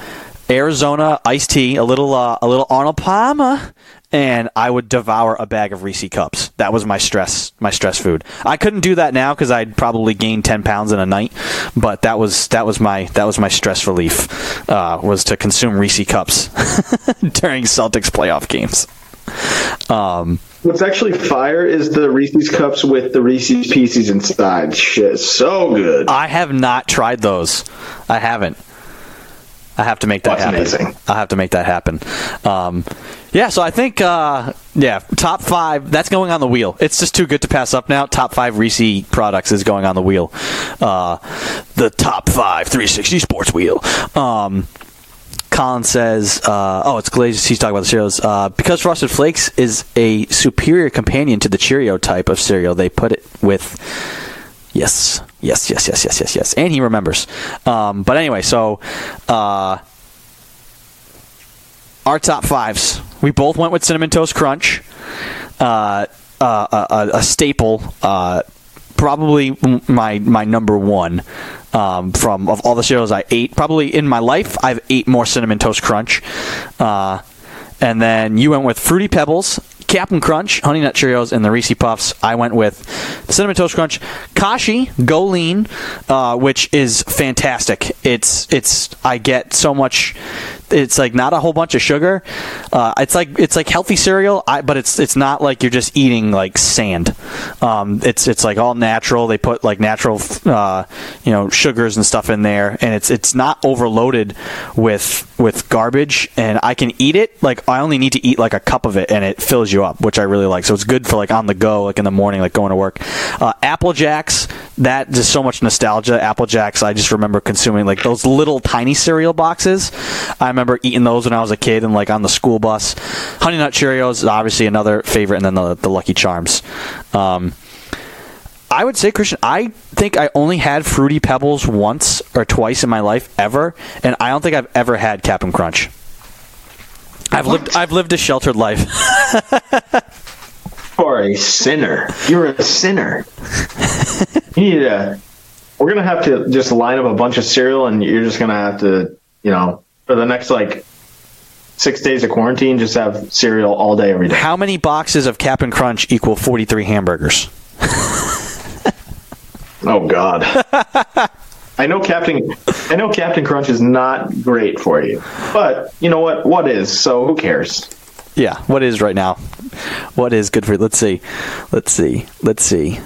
Arizona iced tea, a little uh, a little Arnold Palmer, and I would devour a bag of Reese cups. That was my stress my stress food. I couldn't do that now because I'd probably gain ten pounds in a night, but that was that was my that was my stress relief uh, was to consume Reese cups [LAUGHS] during Celtics playoff games. Um, What's actually fire is the Reese's cups with the Reese's Pieces inside. Shit, so good. I have not tried those. I haven't. I have to make that That's happen. amazing. I have to make that happen. Um, yeah, so I think, uh, yeah, top five. That's going on the wheel. It's just too good to pass up now. Top five Reese products is going on the wheel. Uh, the top five 360 sports wheel. Um, Colin says, uh, "Oh, it's glazed." He's talking about the cereals uh, because Frosted Flakes is a superior companion to the Cheerio type of cereal. They put it with yes, yes, yes, yes, yes, yes, yes, and he remembers. Um, but anyway, so uh, our top fives. We both went with cinnamon toast crunch, uh, uh, a, a staple. Uh, probably my my number one um, from of all the cereals I ate. Probably in my life, I've ate more cinnamon toast crunch. Uh, and then you went with fruity pebbles, Captain Crunch, Honey Nut Cheerios, and the Reese Puffs. I went with the cinnamon toast crunch, Kashi Go Lean, uh, which is fantastic. It's it's I get so much. It's like not a whole bunch of sugar. Uh, it's like it's like healthy cereal, I, but it's it's not like you're just eating like sand. Um, it's it's like all natural. They put like natural, uh, you know, sugars and stuff in there, and it's it's not overloaded with with garbage. And I can eat it. Like I only need to eat like a cup of it, and it fills you up, which I really like. So it's good for like on the go, like in the morning, like going to work. Uh, Apple Jacks, that just so much nostalgia. Apple Jacks, I just remember consuming like those little tiny cereal boxes. I remember eating those when I was a kid and like on the school bus. Honey Nut Cheerios, obviously another favorite, and then the, the Lucky Charms. Um, I would say, Christian, I think I only had Fruity Pebbles once or twice in my life ever, and I don't think I've ever had Cap'n Crunch. I've lived I've lived a sheltered life. [LAUGHS] For a sinner. You're a sinner. You need to. We're gonna have to just line up a bunch of cereal, and you're just gonna have to, you know, for the next like six days of quarantine, just have cereal all day, every day. How many boxes of Cap'n Crunch equal 43 hamburgers? [LAUGHS] Oh God. [LAUGHS] I know Captain. I know Captain Crunch is not great for you, but you know what? What is? So who cares? Yeah, what is right now? What is good for you? Let's see. Let's see. Let's see.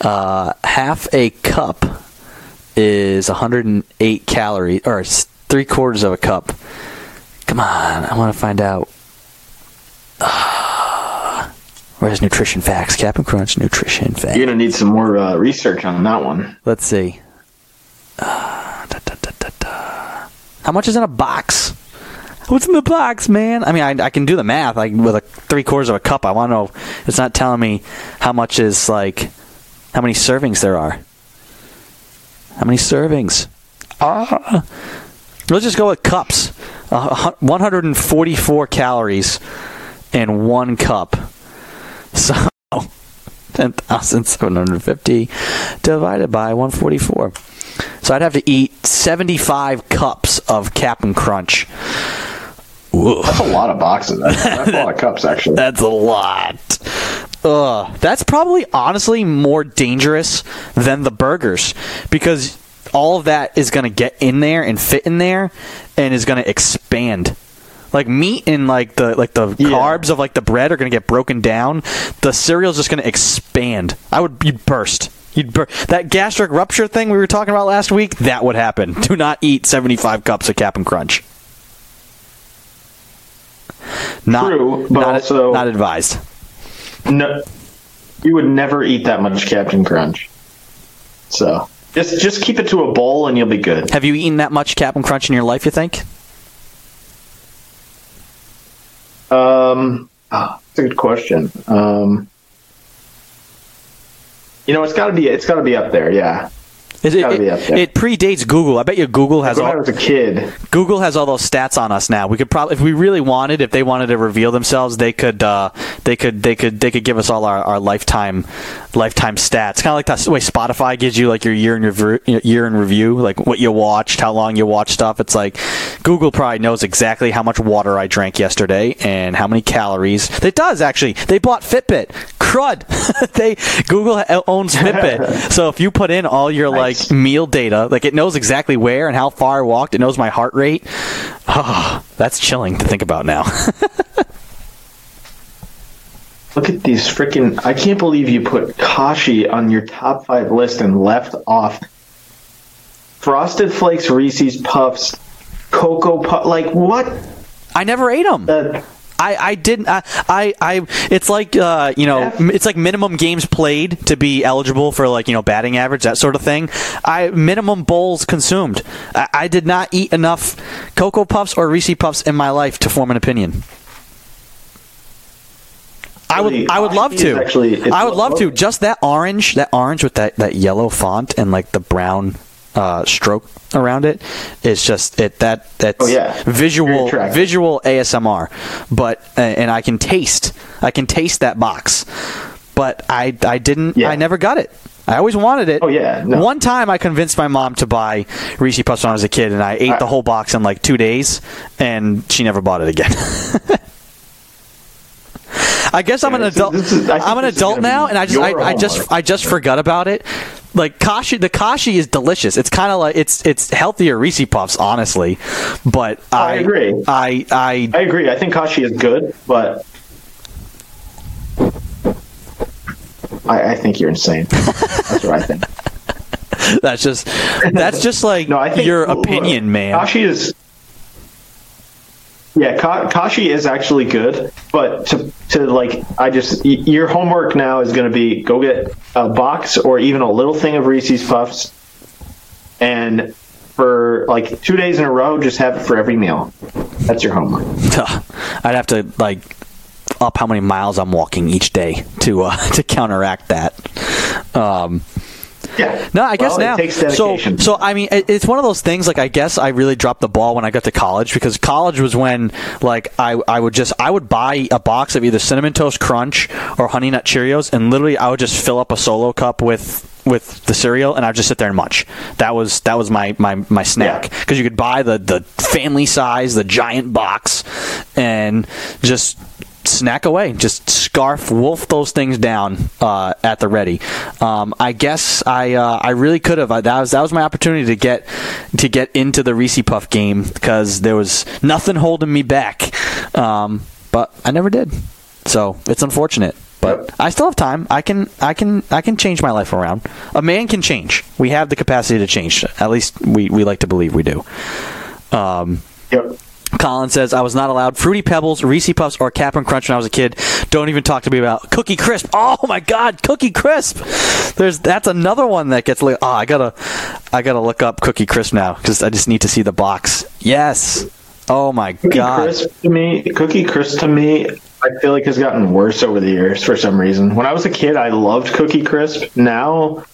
Uh, half a cup is 108 calories, or three quarters of a cup. Come on, I want to find out. Ah, [SIGHS] where's nutrition facts? Captain Crunch nutrition facts. You're gonna need some more uh, research on that one. Let's see. Uh, da, da, da, da, da. How much is in a box? What's in the box, man? I mean, I, I can do the math. Like with a three quarters of a cup, I want to know. It's not telling me how much is like how many servings there are. How many servings? Ah. Let's just go with cups. Uh, 144 calories in one cup. So [LAUGHS] 10,750 divided by 144. So I'd have to eat 75 cups of Cap'n Crunch. Whoa, That's a lot of boxes. That's, that's a lot of cups, actually. [LAUGHS] that's a lot. Ugh, that's probably honestly more dangerous than the burgers because all of that is going to get in there and fit in there and is going to expand. Like meat and like the like the Yeah. carbs of like the bread are going to get broken down. The cereal's just going to expand. I would you'd burst. You'd bur- that gastric rupture thing we were talking about last week. That would happen. Do not eat seventy five cups of Cap'n Crunch. Not, True, but not, also- not advised. No, you would never eat that much Captain Crunch. So just just keep it to a bowl, and you'll be good. Have you eaten that much Cap'n Crunch in your life? You think? Um, ah, that's a good question. Um, you know, it's got to be it's got to be up there. Yeah, It, it, gotta be up there. it predates Google. I bet you Google has when I all was a kid. Google has all those stats on us now. We could probably, if we really wanted, if they wanted to reveal themselves, they could, uh, they could, they could, they could give us all our, our lifetime, lifetime stats. Kind of like that way Spotify gives you like your year in review, year in review, like what you watched, how long you watched stuff. It's like Google probably knows exactly how much water I drank yesterday and how many calories. It does actually. They bought Fitbit. Crud. [LAUGHS] they Google owns Fitbit. [LAUGHS] so if you put in all your Nice. Like meal data, like it knows exactly where and how far I walked. It knows my heart rate. Oh, that's chilling to think about now. [LAUGHS] Look at these freaking! I can't believe you put Kashi on your top five list and left off Frosted Flakes, Reese's Puffs, Cocoa Puff. Like what? I never ate them. Uh, I, I didn't I, I I it's like uh you know Yeah. it's like minimum games played to be eligible for like you know batting average that sort of thing. I minimum bowls consumed. I, I did not eat enough cocoa puffs or Reese puffs in my life to form an opinion. I would I would love to. actually- I would love to. Just that orange, that orange with that, that yellow font and like the brown uh, stroke around it. it is just it that that's Oh, yeah. Visual visual ASMR. But uh, and I can taste I can taste that box. But I I didn't Yeah. I never got it. I always wanted it. Oh, yeah, no. One time I convinced my mom to buy Reese Puffs when I was a kid, and I ate I- the whole box in like two days, and she never bought it again. [LAUGHS] I guess I'm an is- adult. is- I think I'm an adult now, and I just I, I just. I just forgot about it. Like kashi, the kashi is delicious. It's kind of like it's it's healthier Reese Puffs, honestly. But oh, I, I agree. I I I agree. I think Kashi is good, but I, I think you're insane. [LAUGHS] That's what I think. that's just that's just like No, I think your opinion, man. Kashi is. Yeah, Ka- Kashi is actually good, but to to like, I just your homework now is going to be go get a box or even a little thing of Reese's Puffs, and for like two days in a row, just have it for every meal. That's your homework. [LAUGHS] I'd have to like up how many miles I'm walking each day to uh, [LAUGHS] to counteract that. Um, Yeah. no, I guess Well, now. so, so I mean, it's one of those things. Like, I guess I really dropped the ball when I got to college because college was when, like, I I would just I would buy a box of either cinnamon toast crunch or honey nut Cheerios, and literally I would just fill up a solo cup with with the cereal, and I'd just sit there and munch. That was that was my my, my snack Yeah. because you could buy the the family size, the giant box, and just snack away. Just scarf wolf those things down uh, at the ready. Um, I guess I uh, I really could have. That was that was my opportunity to get to get into the Reese Puff game because there was nothing holding me back. Um, but I never did. So it's unfortunate. But. I still have time. I can I can I can change my life around. A man can change. We have the capacity to change. At least we, we like to believe we do. Um, Yep. Colin says, I was not allowed Fruity Pebbles, Reese Puffs, or Cap'n Crunch when I was a kid. Don't even talk to me about Cookie Crisp. [LAUGHS] Oh my God, Cookie Crisp! There's that's another one that gets like, oh, ah, I gotta, I gotta look up Cookie Crisp now because I just need to see the box. Yes. Oh my god. Cookie God. Crisp to me, Cookie Crisp to me, I feel like has gotten worse over the years for some reason. When I was a kid, I loved Cookie Crisp. Now,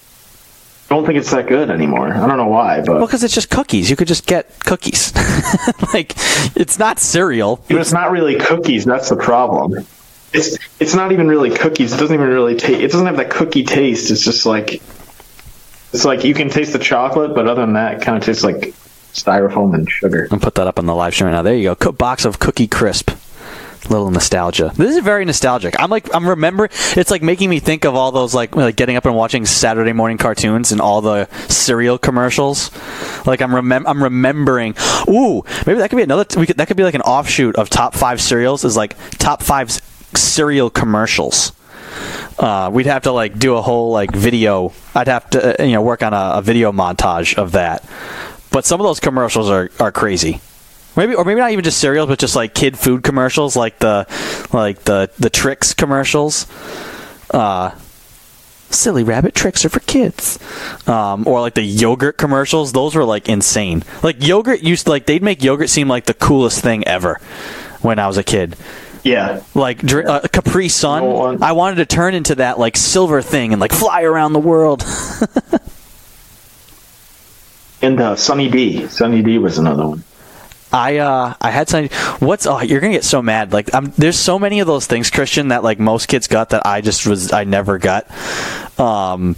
don't think it's that good anymore. I don't know why, but Well, because it's just cookies. You could just get cookies. [LAUGHS] like, it's not cereal. But it's not really cookies. That's the problem. It's it's not even really cookies. It doesn't even really taste. It doesn't have that cookie taste. It's just like it's like you can taste the chocolate, but other than that, it kind of tastes like styrofoam and sugar. I'll put that up on the live stream right now. There you go. Box of Cookie Crisp. Little nostalgia. This is very nostalgic. I'm like I'm remembering. It's like making me think of all those like like getting up and watching Saturday morning cartoons and all the cereal commercials. Like I'm remem- I'm remembering. Ooh, maybe that could be another. We could, that could be like an offshoot of top five cereals. Is like top five cereal commercials. Uh, we'd have to like do a whole like video. I'd have to uh, you know work on a, a video montage of that. But some of those commercials are, are crazy. Maybe or maybe not even just cereals, but just like kid food commercials, like the like the the Trix commercials. Uh, silly rabbit Trix are for kids, um, or like the yogurt commercials. Those were like insane. Like yogurt used to, like they'd make yogurt seem like the coolest thing ever when I was a kid. Yeah, Like dr- uh, Capri Sun, No I wanted to turn into that like silver thing and like fly around the world. [LAUGHS] and uh, Sunny D. Sunny D was another one. I uh I had something. What's oh you're gonna get so mad. Like I'm there's so many of those things, Christian, that like most kids got that I just was I never got. Um,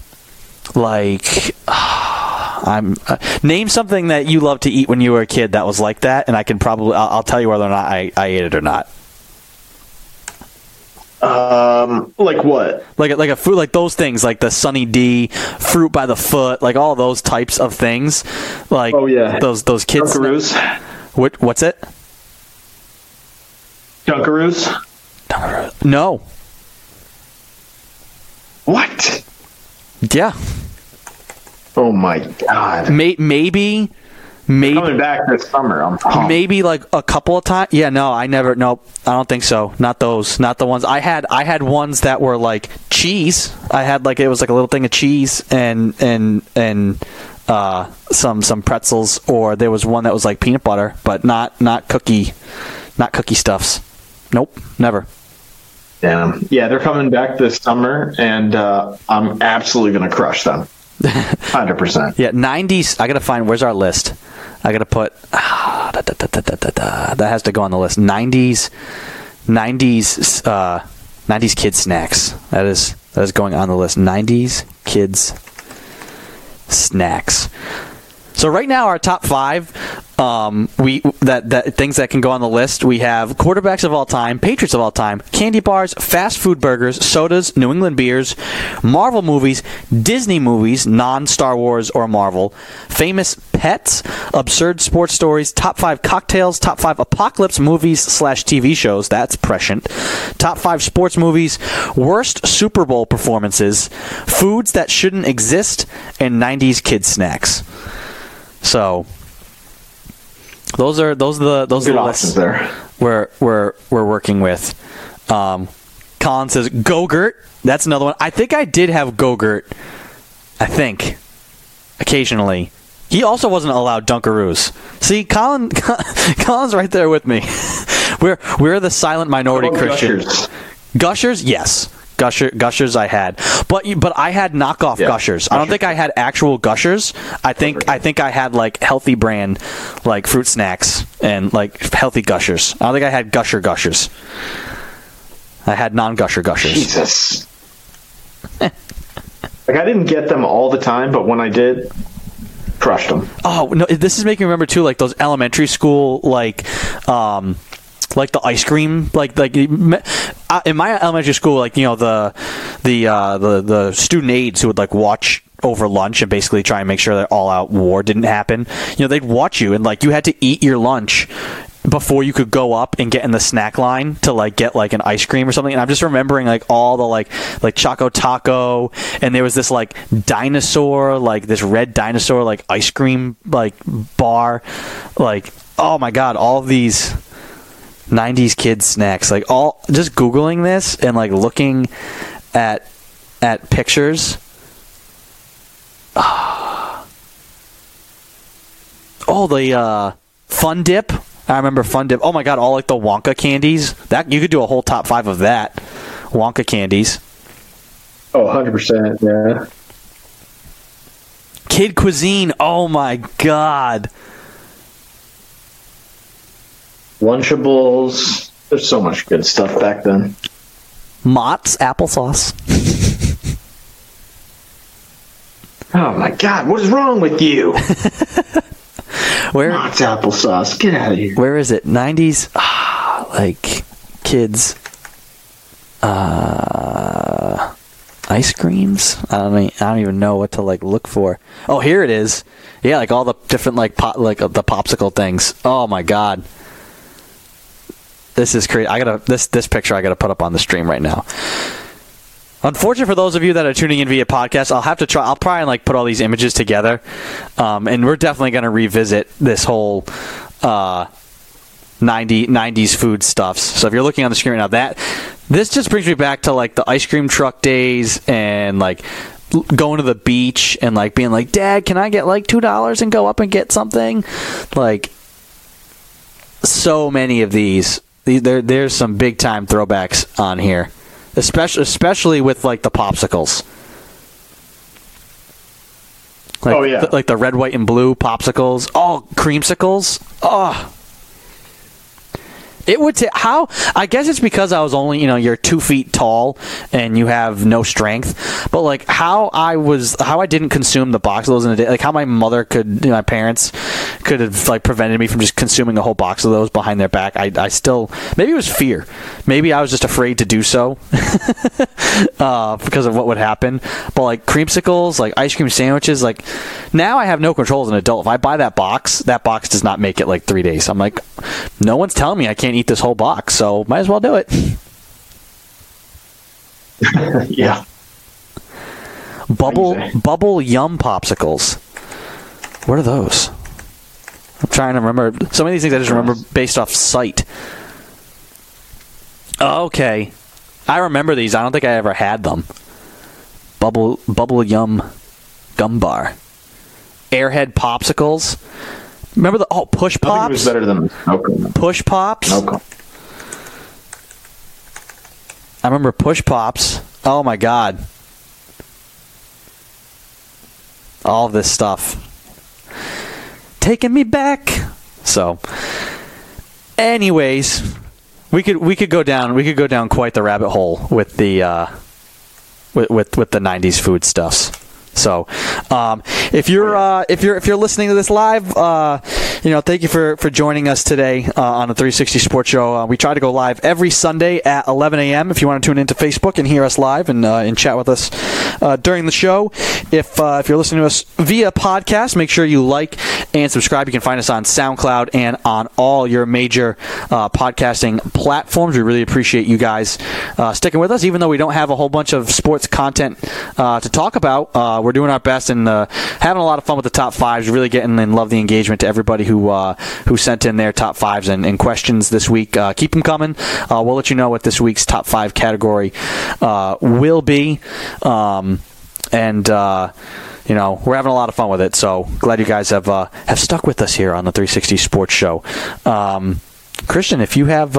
like [SIGHS] I'm uh, name something that you loved to eat when you were a kid that was like that, and I can probably I'll, I'll tell you whether or not I, I ate it or not. Um, like what? Like a- like a food like those things like the Sunny D, fruit by the foot, like all those types of things. Like Oh, yeah. those those kids. Dunkaroos. What what's it? Dunkaroos. No. What? Yeah. Oh my god! May, maybe maybe Coming back this summer. I'm pumped. maybe like a couple of times yeah no i never nope i don't think so not those not the ones i had i had ones that were like cheese i had like it was like a little thing of cheese and and and uh some some pretzels or there was one that was like peanut butter but not not cookie not cookie stuffs. Nope never. Damn. Yeah, they're coming back this summer, and uh, I'm absolutely gonna crush them. [LAUGHS] Hundred percent. yeah 90s i gotta find where's our list? I gotta put ah, da, da, da, that has to go on the list. 90s 90s uh 90s kids snacks. That is that is going on the list. 90s kids snacks. So right now our top five um, we that that things that can go on the list we have quarterbacks of all time patriots of all time candy bars fast food burgers sodas new england beers marvel movies disney movies non-star wars or marvel famous pets absurd sports stories top five cocktails top five apocalypse movies slash tv shows that's prescient top five sports movies worst super bowl performances foods that shouldn't exist and 90s kids snacks so those are those are the those are the lists there. we're we're we're working with. Um, Colin says Gogurt. That's another one. I think I did have Gogurt. I think occasionally. He also wasn't allowed Dunkaroos. See, Colin, [LAUGHS] Colin's right there with me. [LAUGHS] we're we're the silent minority Christians. Gushers? Gushers, yes. Gusher, gushers, I had, but but I had knockoff Yeah, gushers. I don't think I had actual gushers. I think I think I had like healthy brand, like fruit snacks and like healthy gushers. I don't think I had gusher gushers. I had non gusher gushers. Jesus. [LAUGHS] Like I didn't get them all the time, but when I did, crushed them. Oh no, this is making me remember too, like those elementary school, like, um, like the ice cream, like like in my elementary school, like you know the the uh, the the student aides who would like watch over lunch and basically try and make sure that all out war didn't happen. You know, they'd watch you and like you had to eat your lunch before you could go up and get in the snack line to like get like an ice cream or something. And i'm just remembering like all the like like choco taco and there was this like dinosaur like this red dinosaur like ice cream like bar. Like oh my god all these 90s kids snacks like all just googling this and like looking at at pictures. [SIGHS] Oh the uh fun dip I remember Fun Dip. Oh my god, all like the Wonka candies. That you could do a whole top five of that. Wonka candies. Oh, 100%, yeah. Kid cuisine. Oh my god. Lunchables. There's so much good stuff back then. Mott's applesauce. oh my god, what is wrong with you? [LAUGHS] Where? Applesauce. Get out of here. Where is it? 90s? Ah, like kids. Uh, ice creams. I don't. Mean, I don't even know what to like look for. Oh, here it is. Yeah, like all the different like pop, like the popsicle things. Oh my god. This is crazy. I gotta this this picture I gotta put up on the stream right now. Unfortunate for those of you that are tuning in via podcast, I'll have to try. I'll and like put all these images together, um, and we're definitely going to revisit this whole uh, 90, 90s food stuffs. So if you're looking on the screen right now, that this just brings me back to like the ice cream truck days and like going to the beach and like being like, Dad, can I get like two dollars and go up and get something? Like so many of these. There, there's some big time throwbacks on here especially especially with like the popsicles. Like, oh yeah, th- like the red, white, and blue popsicles. Oh, creamsicles. Oh, it would take how? I guess it's because I was only you know you're two feet tall and you have no strength. But like how I was, how I didn't consume the box of those in a day, like how my mother could, you know, my parents could have like prevented me from just consuming a whole box of those behind their back. I, I still maybe it was fear. Maybe I was just afraid to do so [LAUGHS] uh, because of what would happen. But like creamsicles, like ice cream sandwiches, like now I have no control as an adult. If I buy that box, that box does not make it like three days. I'm like, no one's telling me I can't eat this whole box, so might as well do it. [LAUGHS] yeah. Bubble bubble yum popsicles. What are those? I'm trying to remember. Some of these things I just remember based off sight. Okay. I remember these. I don't think I ever had them. Bubble bubble yum gum bar. Airhead popsicles. Remember the oh push pops? I think it was better than okay. Push pops. Okay. I remember push pops. Oh my god. All this stuff. Taking me back. So anyways, we could we could go down we could go down quite the rabbit hole with the uh with with, with the 90s food stuffs. So, um, if you're uh, if you're if you're listening to this live, uh, you know, thank you for for joining us today uh, on the 360 Sports Show. Uh, we try to go live every Sunday at 11 a.m. If you want to tune into Facebook and hear us live and uh, and chat with us uh, during the show, if if you're listening to us via podcast, make sure you like and subscribe. You can find us on SoundCloud and on all your major podcasting platforms. We really appreciate you guys sticking with us, even though we don't have a whole bunch of sports content to talk about we're doing our best and uh, having a lot of fun with the top fives. Really getting and love the engagement to everybody who uh, who sent in their top fives and, and questions this week. Uh, keep them coming. Uh, we'll let you know what this week's top five category uh, will be. Um, and uh, you know we're having a lot of fun with it. So glad you guys have have stuck with us here on the 360 Sports Show. Um, Christian, if you have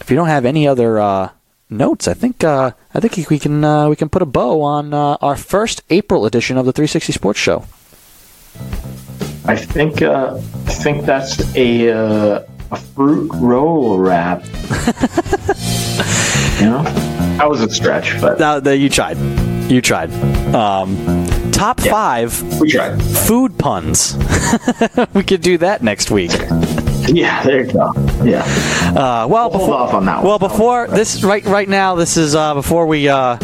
if you don't have any other notes. I think uh, I think we can uh, we can put a bow on uh, our first April edition of the 360 Sports Show. I think uh, I think that's a uh, a fruit roll wrap. [LAUGHS] you know, that was a stretch, but you tried. You tried. Um, top Yeah. five We tried. food puns. [LAUGHS] we could do that next week. [LAUGHS] Yeah, there you go. Yeah. Uh, well, We'll hold before, off on that one. well, before this, right, right now, this is uh, before we uh,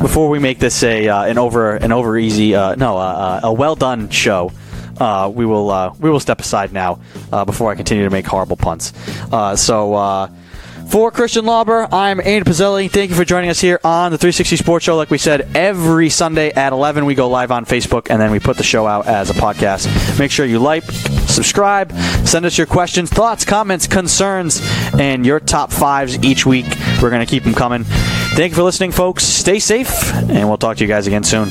before we make this a uh, an over an over easy uh, no uh, a well done show. Uh, we will uh, we will step aside now uh, before I continue to make horrible puns. Uh, so. For Christian Lawber, I'm Andy Pezzelli. Thank you for joining us here on the 360 Sports Show. Like we said, every Sunday at 11, we go live on Facebook and then we put the show out as a podcast. Make sure you like, subscribe, send us your questions, thoughts, comments, concerns, and your top fives each week. We're going to keep them coming. Thank you for listening, folks. Stay safe, and we'll talk to you guys again soon.